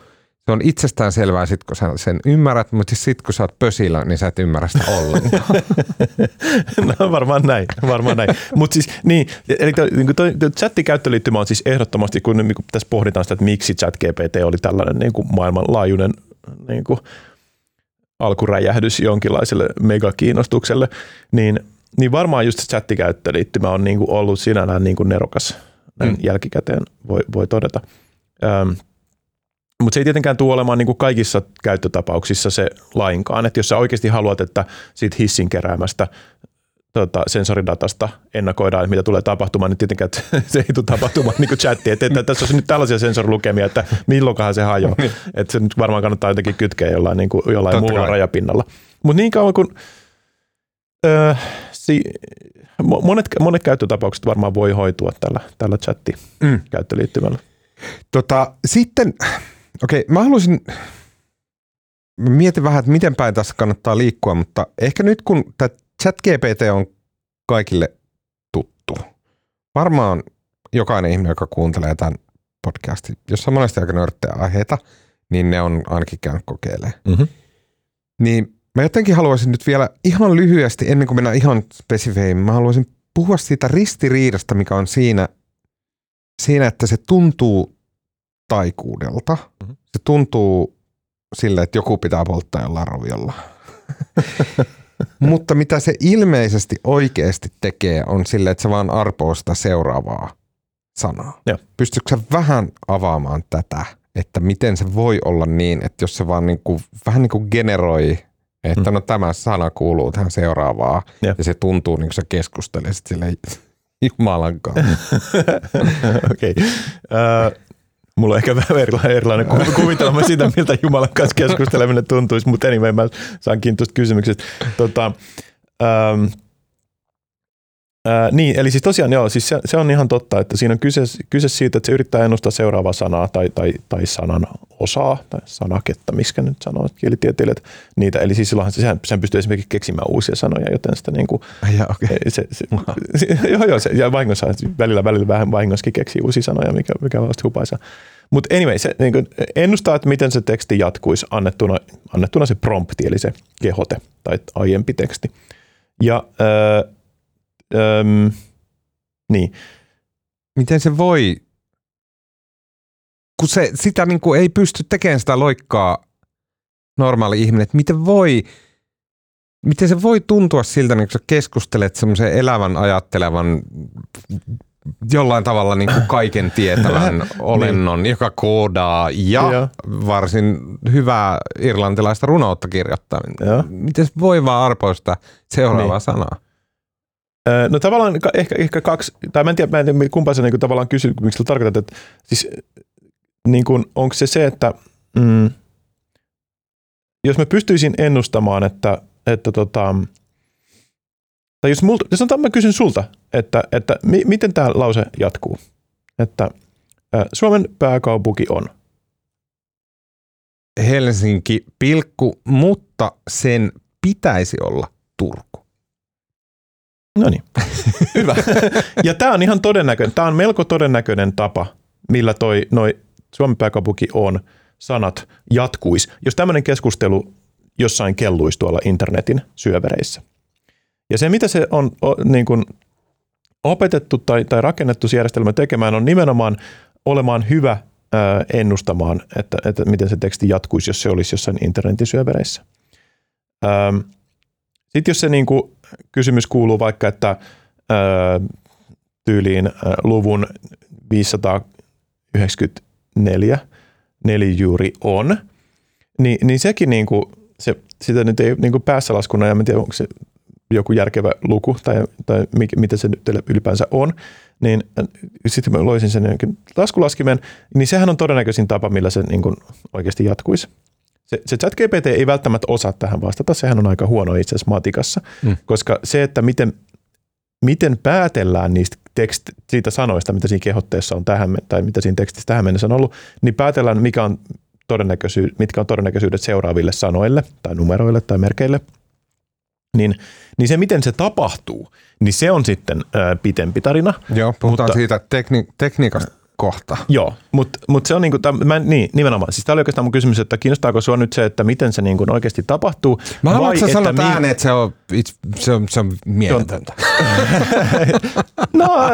se on itsestään selvää sit, kun sä sen ymmärrät, mutta sitten kun sä oot pösillä, niin sä et ymmärrä sitä ollenkaan. no varmaan näin, varmaan näin. Mutta siis niin, eli toi, niin toi, toi chattikäyttöliittymä on siis ehdottomasti, kun niin kun tässä pohditaan sitä, että miksi ChatGPT oli tällainen niin kuin maailmanlaajuinen niin kuin alkuräjähdys jonkinlaiselle megakiinnostukselle, niin, niin varmaan just se chattikäyttöliittymä on niin kuin ollut sinällään niin kuin nerokas näin mm. jälkikäteen voi, voi todeta. Öm, mutta se ei tietenkään tule olemaan niin kuin kaikissa käyttötapauksissa se lainkaan. Että jos sä oikeasti haluat, että siitä hissin keräämästä tota, sensoridatasta ennakoidaan, että mitä tulee tapahtumaan, niin tietenkään että se ei tule tapahtumaan niin kuin chatti. Että, että tässä on nyt tällaisia sensorilukemia, että milloinkohan se hajoaa. Niin. että se nyt varmaan kannattaa jotenkin kytkeä jollain, niin kuin, jollain Totta muulla kai. rajapinnalla. Mutta niin kauan kuin öö, si, mo- monet, monet käyttötapaukset varmaan voi hoitua tällä, tällä Mm. chatti-käyttöliittymällä. Tota, sitten, okei, mä haluaisin, mä mietin vähän, että miten päin tässä kannattaa liikkua, mutta ehkä nyt kun tämä ChatGPT on kaikille tuttu, varmaan jokainen ihminen, joka kuuntelee tämän podcastin, jos on monesti aika nörttejä aiheita, niin ne on ainakin käynyt kokeilemaan. Mm-hmm. Niin mä jotenkin haluaisin nyt vielä ihan lyhyesti, ennen kuin mennään ihan spesifeihin, mä haluaisin puhua siitä ristiriidasta, mikä on siinä, siinä että se tuntuu taikuudelta. Mhm. Se tuntuu sille, että joku pitää polttaa jollain roviolla. Mutta mitä se ilmeisesti oikeasti tekee, on sille, että se vaan arpoo sitä seuraavaa sanaa. Joo. Pystytkö sä vähän avaamaan tätä, että miten se voi olla niin, että jos se vaan niin kuin, vähän niin kuin generoi, että Mm. no tämä sana kuuluu tähän seuraavaan, Joo. ja se tuntuu niin kuin sä keskustelisit sille Jumalan kanssa. Okei. Okay. Uh, mulla on ehkä vähän erilainen, erilainen ku- kuvitelma siitä, miltä Jumalan kanssa keskusteleminen tuntuisi, mutta anyway, mä saan kiinni tuosta kysymyksestä. Tota, um, Uh, niin, eli siis tosiaan joo, siis se, se on ihan totta, että siinä on kyse, kyse siitä, että se yrittää ennustaa seuraavaa sanaa tai, tai, tai sanan osaa tai sanaketta, miskä nyt sanoo kielitieteilijät niitä. Eli siis silloinhan se, sehän, sehän pystyy esimerkiksi keksimään uusia sanoja, joten sitä niin kuin, ja, okay. se, se, se, joo, joo, se, ja vahingossa välillä, välillä vähän vahingossakin keksii uusia sanoja, mikä, mikä on vasta hupaisa. Mutta anyway, se niin kuin ennustaa, että miten se teksti jatkuisi annettuna, annettuna se prompti, eli se kehote tai aiempi teksti. Ja öö, öö, niin, Miten se voi, kun se, sitä niin kuin ei pysty tekemään sitä loikkaa normaali ihminen, että miten voi, miten se voi tuntua siltä, niin kun sä keskustelet semmoisen elävän, ajattelevan, jollain tavalla niin kuin kaiken tietävän olennon, joka koodaa ja Joo. varsin hyvää irlantilaista runoutta kirjoittaa. Joo. Miten se voi vaan arpoista seuraavaa Niin. sanaa? Öö, No tavallaan ehkä, ehkä kaksi, tai mä en tiedä, mä en tiedä kumpaa se niin tavallaan kysymyksellä tarkoitat, että siis niin kuin, onko se se, että mm, jos mä pystyisin ennustamaan, että, että tota, tai jos, multa, jos mä kysyn sulta, että, että mi, miten tämä lause jatkuu, että ä, Suomen pääkaupunki on. Helsinki, pilkku, mutta sen pitäisi olla Turku. No niin, hyvä. Ja tämä on ihan todennäköinen, tämä on melko todennäköinen tapa, millä toi noi Suomen pääkaupunki on sanat jatkuisi, jos tämmöinen keskustelu jossain kelluisi tuolla internetin syövereissä. Ja se, mitä se on o, niin kuin opetettu tai, tai rakennettu se järjestelmä tekemään, on nimenomaan olemaan hyvä ää, ennustamaan, että, että miten se teksti jatkuisi, jos se olisi jossain internetin syövereissä. Sitten jos se niin kuin, kysymys kuuluu vaikka, että ää, tyyliin luvun 594 nelijuuri on, niin, niin sekin niin kuin, se, sitä nyt ei niin kuin päässä laskuna, ja en tiedä, onko se joku järkevä luku tai, tai mikä, mitä se nyt ylipäänsä on, niin sitten mä loisin sen laskulaskimen, niin sehän on todennäköisin tapa, millä se niin kuin oikeasti jatkuisi. Se, se chat GPT ei välttämättä osaa tähän vastata, sehän on aika huono itse asiassa matikassa, Mm. koska se, että miten, miten päätellään niistä tekst, siitä sanoista, mitä siinä kehotteessa on tähän, tai mitä siinä tekstissä tähän mennessä on ollut, niin päätellään, mikä on todennäköisyy, mitkä on todennäköisyydet seuraaville sanoille tai numeroille tai merkeille, niin, niin se, miten se tapahtuu, niin se on sitten ää, pitempi tarina. Joo, puhutaan Mutta- siitä tekni- tekniikasta kohta. Joo, mutta mut se on niinku, täm, mä, niin, nimenomaan. Siis tämä oli oikeastaan mun kysymys, että kiinnostaako sua nyt se, että miten se niinku oikeasti tapahtuu? Mä haluan, että sä sanot mi- ääneen, että se on, se on, se on mieletöntä. No,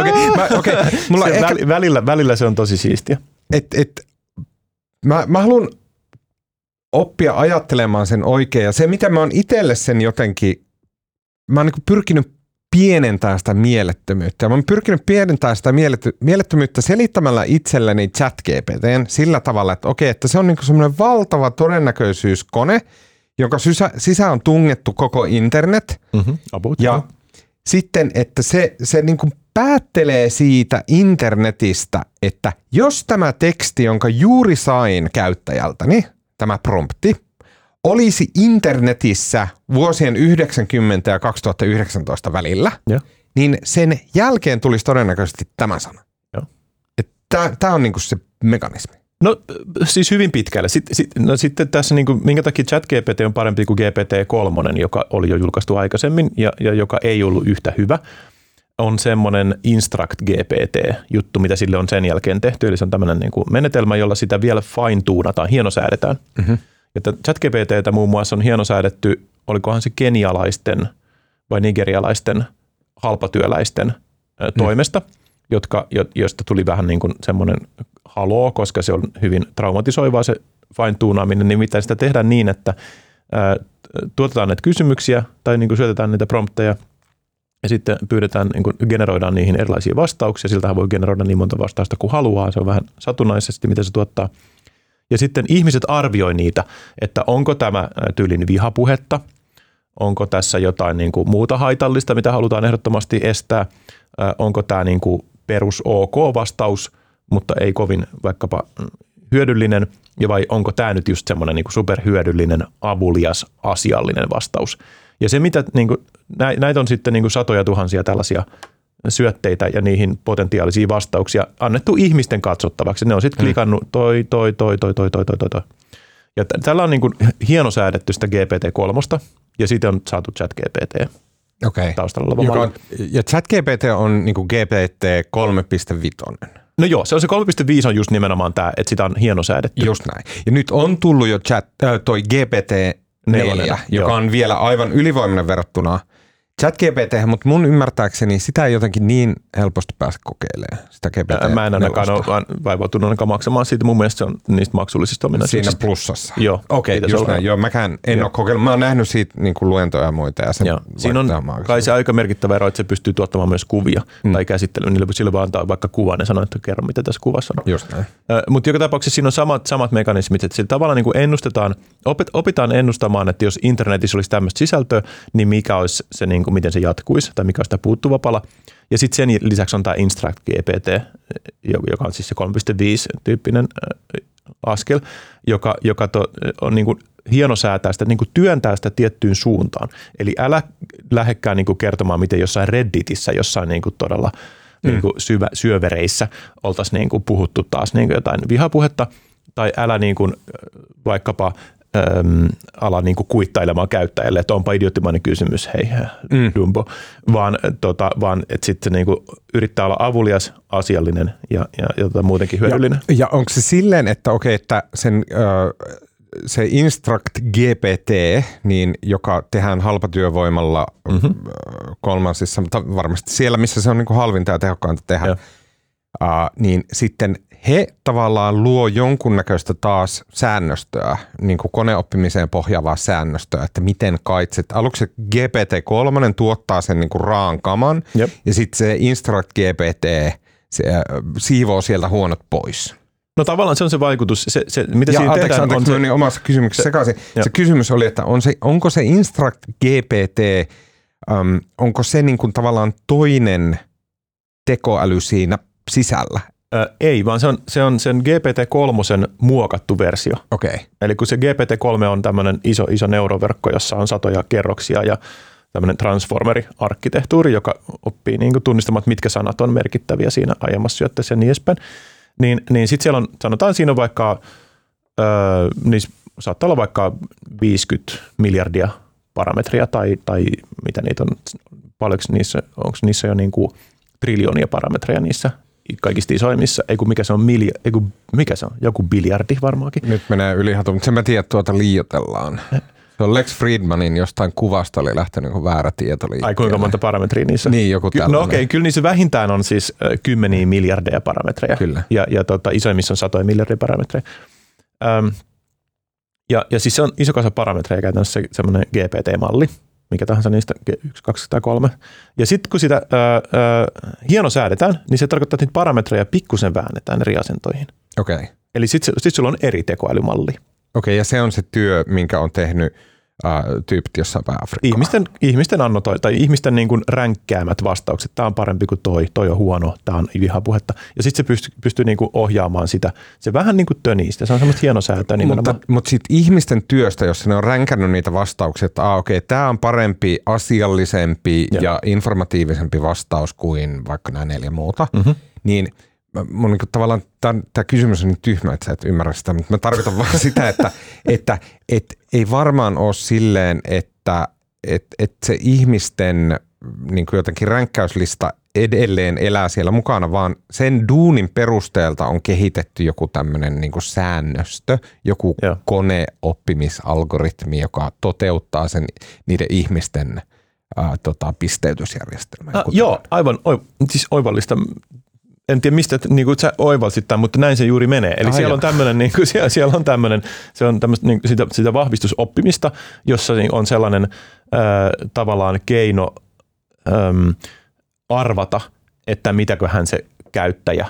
Okei, mä- okei, mulla se ehkä- väli, välillä, välillä se on tosi siistiä. Et, et, mä, mä haluan oppia ajattelemaan sen oikein. Ja se, mitä mä oon itselle sen jotenkin, mä oon niin pyrkinyt pienentää sitä mielettömyyttä. Ja mä oon pyrkinyt pienentämään sitä mielettömyyttä selittämällä itselleni chat GPTn sillä tavalla, että okei, että se on niin semmoinen valtava todennäköisyyskone, jonka sysä, sisään on tungettu koko internet. Mm-hmm, ja yeah. sitten, että se, se niin kuin päättelee siitä internetistä, että jos tämä teksti, jonka juuri sain käyttäjältäni, tämä prompti, olisi internetissä vuosien 90 ja 2019 välillä, ja. niin sen jälkeen tulisi todennäköisesti tämä sana. Tämä on niinku se mekanismi. No siis hyvin pitkälle. Sitten, sit, no, sitten tässä, niin kuin, minkä takia ChatGPT on parempi kuin GPT-3, joka oli jo julkaistu aikaisemmin ja, ja joka ei ollut yhtä hyvä, on semmoinen Instruct GPT-juttu, mitä sille on sen jälkeen tehty. Eli se on tämmöinen niin kuin menetelmä, jolla sitä vielä fine-tuunataan, hienosäädetään. Mm-hmm. Että ChatGPTtä muun muassa on hienosäädetty, olikohan se kenialaisten vai nigerialaisten halpatyöläisten mm. toimesta, jotka, joista tuli vähän niin kuin semmoinen haloo, koska se on hyvin traumatisoivaa se fine-tuunaaminen, niin mitä sitä tehdään niin, että ää, tuotetaan näitä kysymyksiä tai niin kuin syötetään niitä prompteja ja sitten pyydetään, niin kuin generoidaan niihin erilaisia vastauksia. Siltähän voi generoida niin monta vastausta kuin haluaa. Se on vähän satunnaisesti, mitä se tuottaa. Ja sitten ihmiset arvioi niitä, että onko tämä tyylin vihapuhetta, onko tässä jotain niin kuin muuta haitallista, mitä halutaan ehdottomasti estää, onko tämä niin kuin perus OK-vastaus, mutta ei kovin vaikkapa mm, hyödyllinen, ja vai onko tämä nyt just semmoinen niin superhyödyllinen, avulias, asiallinen vastaus. Ja se, mitä niin kuin, näitä on sitten niin kuin satoja tuhansia tällaisia syötteitä ja niihin potentiaalisia vastauksia annettu ihmisten katsottavaksi. Ne on sitten mm. klikannut toi, toi, toi, toi, toi, toi, toi, toi. Ja t- tällä on niin kuin hieno säädetty sitä GPT-3 ja siitä on saatu chat GPT okay. taustalla oleva Joka on, Ja chat GPT on niin kuin GPT 3.5. No joo, se on se 3.5 on just nimenomaan tämä, että sitä on hieno säädetty. Just näin. Ja nyt on tullut jo chat, äh, toi GPT 4, joka joo. on vielä aivan ylivoimainen verrattuna – ChatGPT, mutta mun ymmärtääkseni sitä ei jotenkin niin helposti pääse kokeilemaan, sitä GPT Mä en ainakaan ole vaivautunut ainakaan maksamaan siitä. Mun mielestä se on niistä maksullisista ominaisuuksista. Siinä plussassa. Joo. Okei, okay, just näin. Joo, mäkään en Joo. ole kokeillut. Mä oon nähnyt siitä niin kuin luentoja ja muita. Ja sen Joo. Siinä on kai se aika merkittävä ero, että se pystyy tuottamaan myös kuvia mm. tai käsittelyä. Niillä sillä vaan antaa vaikka kuvan ja sanoa, että kerro mitä tässä kuvassa on. Just näin. mutta joka tapauksessa siinä on samat, samat mekanismit, että sillä tavalla niin kuin ennustetaan, opit, opitaan ennustamaan, että jos internetissä olisi tämmöistä sisältöä, niin mikä olisi se, niin kuin, miten se jatkuisi tai mikä on sitä puuttuva pala. Ja sitten sen lisäksi on tämä Instruct GPT, joka on siis se 3.5 tyyppinen askel, joka, joka to, on niin kuin hieno säätää sitä, niin kuin työntää sitä tiettyyn suuntaan. Eli älä lähdekään niin kuin kertomaan, miten jossain Redditissä, jossain niin kuin todella mm. niin kuin syvä, syövereissä oltaisiin niin kuin puhuttu taas niin kuin jotain vihapuhetta, tai älä niin kuin vaikkapa äm, ala niin kuin kuittailemaan käyttäjälle, että onpa idioottimainen kysymys, hei mm. Dumbo, vaan, tota, vaan että sitten niin kuin yrittää olla avulias, asiallinen ja, ja, ja tota, muutenkin hyödyllinen. Ja, ja onko se silleen, että okei, että sen, äh, se Instruct GPT, niin joka tehdään halpatyövoimalla mm-hmm. kolmansissa, mutta varmasti siellä, missä se on niin kuin halvinta ja tehokkainta tehdä, ja. Uh, niin sitten he tavallaan luo jonkunnäköistä taas säännöstöä, niin kuin koneoppimiseen pohjaavaa säännöstöä, että miten kaitset. Aluksi se GPT-3 tuottaa sen niin kuin raan kaman, Jep. ja sitten se Instruct GPT se, äh, siivoo sieltä huonot pois. No tavallaan se on se vaikutus, se, se mitä ja siinä anteeksi, tehdään anteeksi, on se... omassa kysymyksessä sekaisin. Se kysymys oli, että on se, onko se Instruct GPT, um, onko se niin kuin tavallaan toinen tekoäly siinä sisällä? Ei, vaan se on, se on sen GPT-3 muokattu versio. Okay. Eli kun se GPT-3 on tämmöinen iso, iso neuroverkko, jossa on satoja kerroksia ja tämmöinen transformeri-arkkitehtuuri, joka oppii niin tunnistamaan, mitkä sanat on merkittäviä siinä aiemmassa syötteessä ja niin edespäin. Niin, niin sitten siellä on, sanotaan siinä on vaikka, öö, niin saattaa olla vaikka 50 miljardia parametria tai, tai mitä niitä on, paljonko niissä, onko niissä jo niin kuin triljoonia parametreja niissä kaikista isoimmissa, ei kun mikä se on, milja, ei kun, mikä se on, joku biljardi varmaankin. Nyt menee ylihatu, mutta sen mä tiedän, että tuota liiotellaan. Se on Lex Friedmanin jostain kuvasta oli lähtenyt niin väärä tieto liikkeelle. Ai kuinka monta parametria niissä? Niin, joku Ky- No okei, okay, kyllä niissä vähintään on siis kymmeniä miljardeja parametreja. Kyllä. Ja, ja tota, isoimmissa on satoja miljardia parametreja. Öm, ja, ja siis se on iso kasa parametreja käytännössä semmoinen GPT-malli, mikä tahansa niistä, yksi, kaksi tai kolme. Ja sitten kun sitä ää, ää, hieno säädetään, niin se tarkoittaa, että niitä parametreja pikkusen väännetään eri asentoihin. Okei. Okay. Eli sitten sit sulla on eri tekoälymalli. Okei, okay, ja se on se työ, minkä on tehnyt äh, tyypit jossain päin Afrikkaa. Ihmisten, ihmisten annotoi, tai ihmisten niin kuin ränkkäämät vastaukset, tämä on parempi kuin toi, toi on huono, tämä on vihapuhetta. Ja sitten se pystyy, pystyy niin kuin ohjaamaan sitä. Se vähän niin kuin tönii sitä, se on semmoista hienosäätöä. Mutta, mutta sitten ihmisten työstä, jos ne on ränkännyt niitä vastauksia, että ah, okei, okay, tämä on parempi, asiallisempi ja. ja informatiivisempi vastaus kuin vaikka nämä neljä muuta, mm-hmm. niin – mun niin tavallaan tämä kysymys on niin tyhmä, että sä et ymmärrä sitä, mutta mä tarkoitan vaan sitä, että, että et, ei varmaan ole silleen, että et, et se ihmisten niin kuin jotenkin ränkkäyslista edelleen elää siellä mukana, vaan sen duunin perusteelta on kehitetty joku tämmöinen niin säännöstö, joku Joo. koneoppimisalgoritmi, joka toteuttaa sen niiden ihmisten ää, tota, pisteytysjärjestelmän. Ah, joo, aivan oi, siis oivallista en tiedä mistä niin kuin sä oivalsit tämän, mutta näin se juuri menee. Eli Ai siellä, on tämmöinen, niin kuin, siellä, siellä on tämmöinen, se on tämmöistä, niin sitä, sitä vahvistusoppimista, jossa niin on sellainen äh, tavallaan keino äm, arvata, että mitäköhän se käyttäjä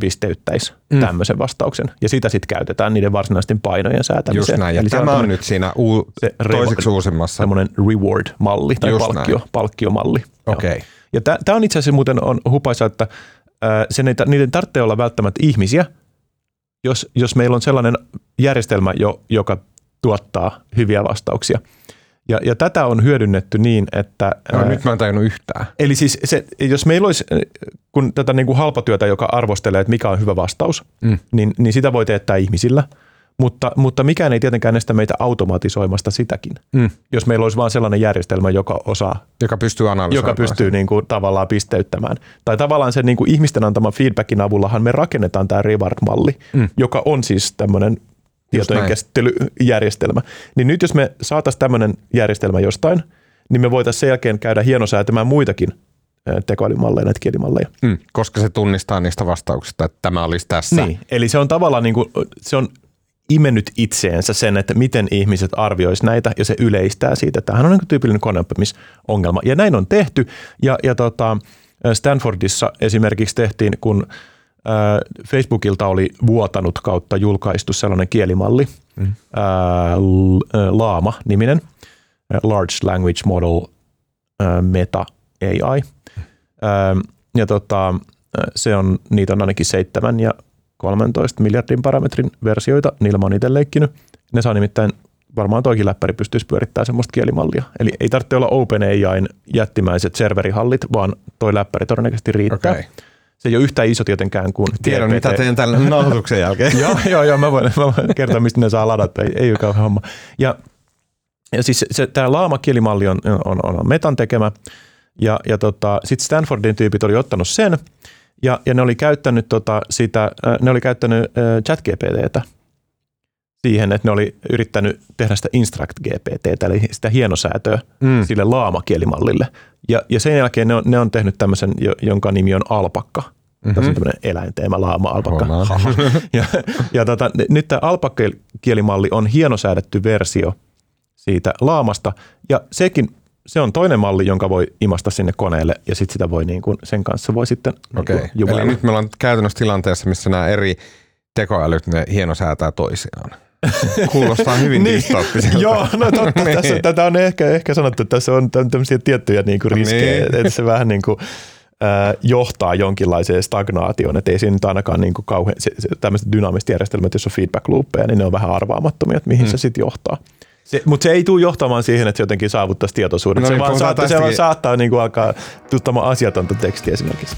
pisteyttäisi mm. tämmöisen vastauksen. Ja sitä sitten käytetään niiden varsinaisten painojen säätämiseen. Just näin, ja Eli tämä on, on nyt siinä uu, toiseksi uusimmassa. Semmoinen reward-malli tai palkkio, palkkiomalli. Okei. Okay. Ja tämä on itse asiassa muuten on hupaisa, että sen ei, niiden tarvitse olla välttämättä ihmisiä, jos, jos meillä on sellainen järjestelmä, jo, joka tuottaa hyviä vastauksia. Ja, ja tätä on hyödynnetty niin, että... No, ää, nyt mä en tajunnut yhtään. Eli siis se, jos meillä olisi, kun tätä niin kuin halpatyötä, joka arvostelee, että mikä on hyvä vastaus, mm. niin, niin sitä voi teettää ihmisillä – mutta, mutta mikään ei tietenkään estä meitä automatisoimasta sitäkin. Mm. Jos meillä olisi vain sellainen järjestelmä, joka osaa... Joka pystyy analysoimaan. Joka pystyy niin kuin, tavallaan pisteyttämään. Tai tavallaan sen niin kuin ihmisten antaman feedbackin avullahan me rakennetaan tämä reward-malli, mm. joka on siis tämmöinen tietojen käsittelyjärjestelmä. Niin nyt jos me saataisiin tämmöinen järjestelmä jostain, niin me voitaisiin sen jälkeen käydä hienosäätämään muitakin tekoälymalleja, näitä kielimalleja. Mm, koska se tunnistaa niistä vastauksista, että tämä olisi tässä. Niin, eli se on tavallaan niin kuin, se on imennyt itseensä sen, että miten ihmiset arvioisi näitä ja se yleistää siitä. Tämähän on niin tyypillinen koneoppimisongelma ja näin on tehty ja, ja tota, Stanfordissa esimerkiksi tehtiin, kun ää, Facebookilta oli vuotanut kautta julkaistu sellainen kielimalli, mm. ää, Laama-niminen, Large Language Model Meta AI. Ää, ja tota, se on, niitä on ainakin seitsemän ja 13 miljardin parametrin versioita, niillä mä oon itse leikkinyt. Ne saa nimittäin, varmaan toikin läppäri pystyisi pyörittämään semmoista kielimallia. Eli ei tarvitse olla OpenAIin jättimäiset serverihallit, vaan toi läppäri todennäköisesti riittää. Okay. Se ei ole yhtä iso tietenkään kuin Tiedän, GPT. mitä teen tällä nauhoituksen jälkeen. joo, joo, joo, mä voin, mä voin kertoa, mistä ne saa ladata, ei, ei ole kauhean homma. Ja, ja siis se, tämä laama-kielimalli on, on, on metan tekemä, ja, ja tota, sitten Stanfordin tyypit oli ottanut sen, ja, ja ne oli käyttänyt, tota, sitä, äh, ne oli käyttänyt äh, ChatGPTtä siihen, että ne oli yrittänyt tehdä sitä Instruct GPT, eli sitä hienosäätöä mm. sille laamakielimalille. Ja, ja sen jälkeen ne on, ne on tehnyt tämmöisen, jonka nimi on alpakka. Mm-hmm. Tässä on tämmöinen eläinteema, laama, alpakka. ja, ja tota, nyt tämä alpakkielimalli on hienosäädetty versio siitä laamasta, ja sekin se on toinen malli, jonka voi imasta sinne koneelle ja sitten sitä voi niin kuin, sen kanssa voi sitten Okei, niin eli nyt me ollaan käytännössä tilanteessa, missä nämä eri tekoälyt, ne hienosäätää toisiaan. Kuulostaa hyvin niin, dystooppiselta. Joo, no totta. niin. tässä, tätä on ehkä, ehkä sanottu, että tässä on tämmöisiä tiettyjä niin kuin riskejä, niin. että se vähän niin kuin, äh, johtaa jonkinlaiseen stagnaatioon, että ei siinä nyt ainakaan niin kuin kauhean, se, se, tämmöiset dynaamiset järjestelmät, jos on feedback loopeja, niin ne on vähän arvaamattomia, että mihin mm. se sitten johtaa. Se, mutta se ei tule johtamaan siihen, että se jotenkin saavuttaisi tietoisuuden. No, se, niin, vaan saattaa, se vaan saattaa niin kuin alkaa tuttamaan asiatonta tekstiä esimerkiksi.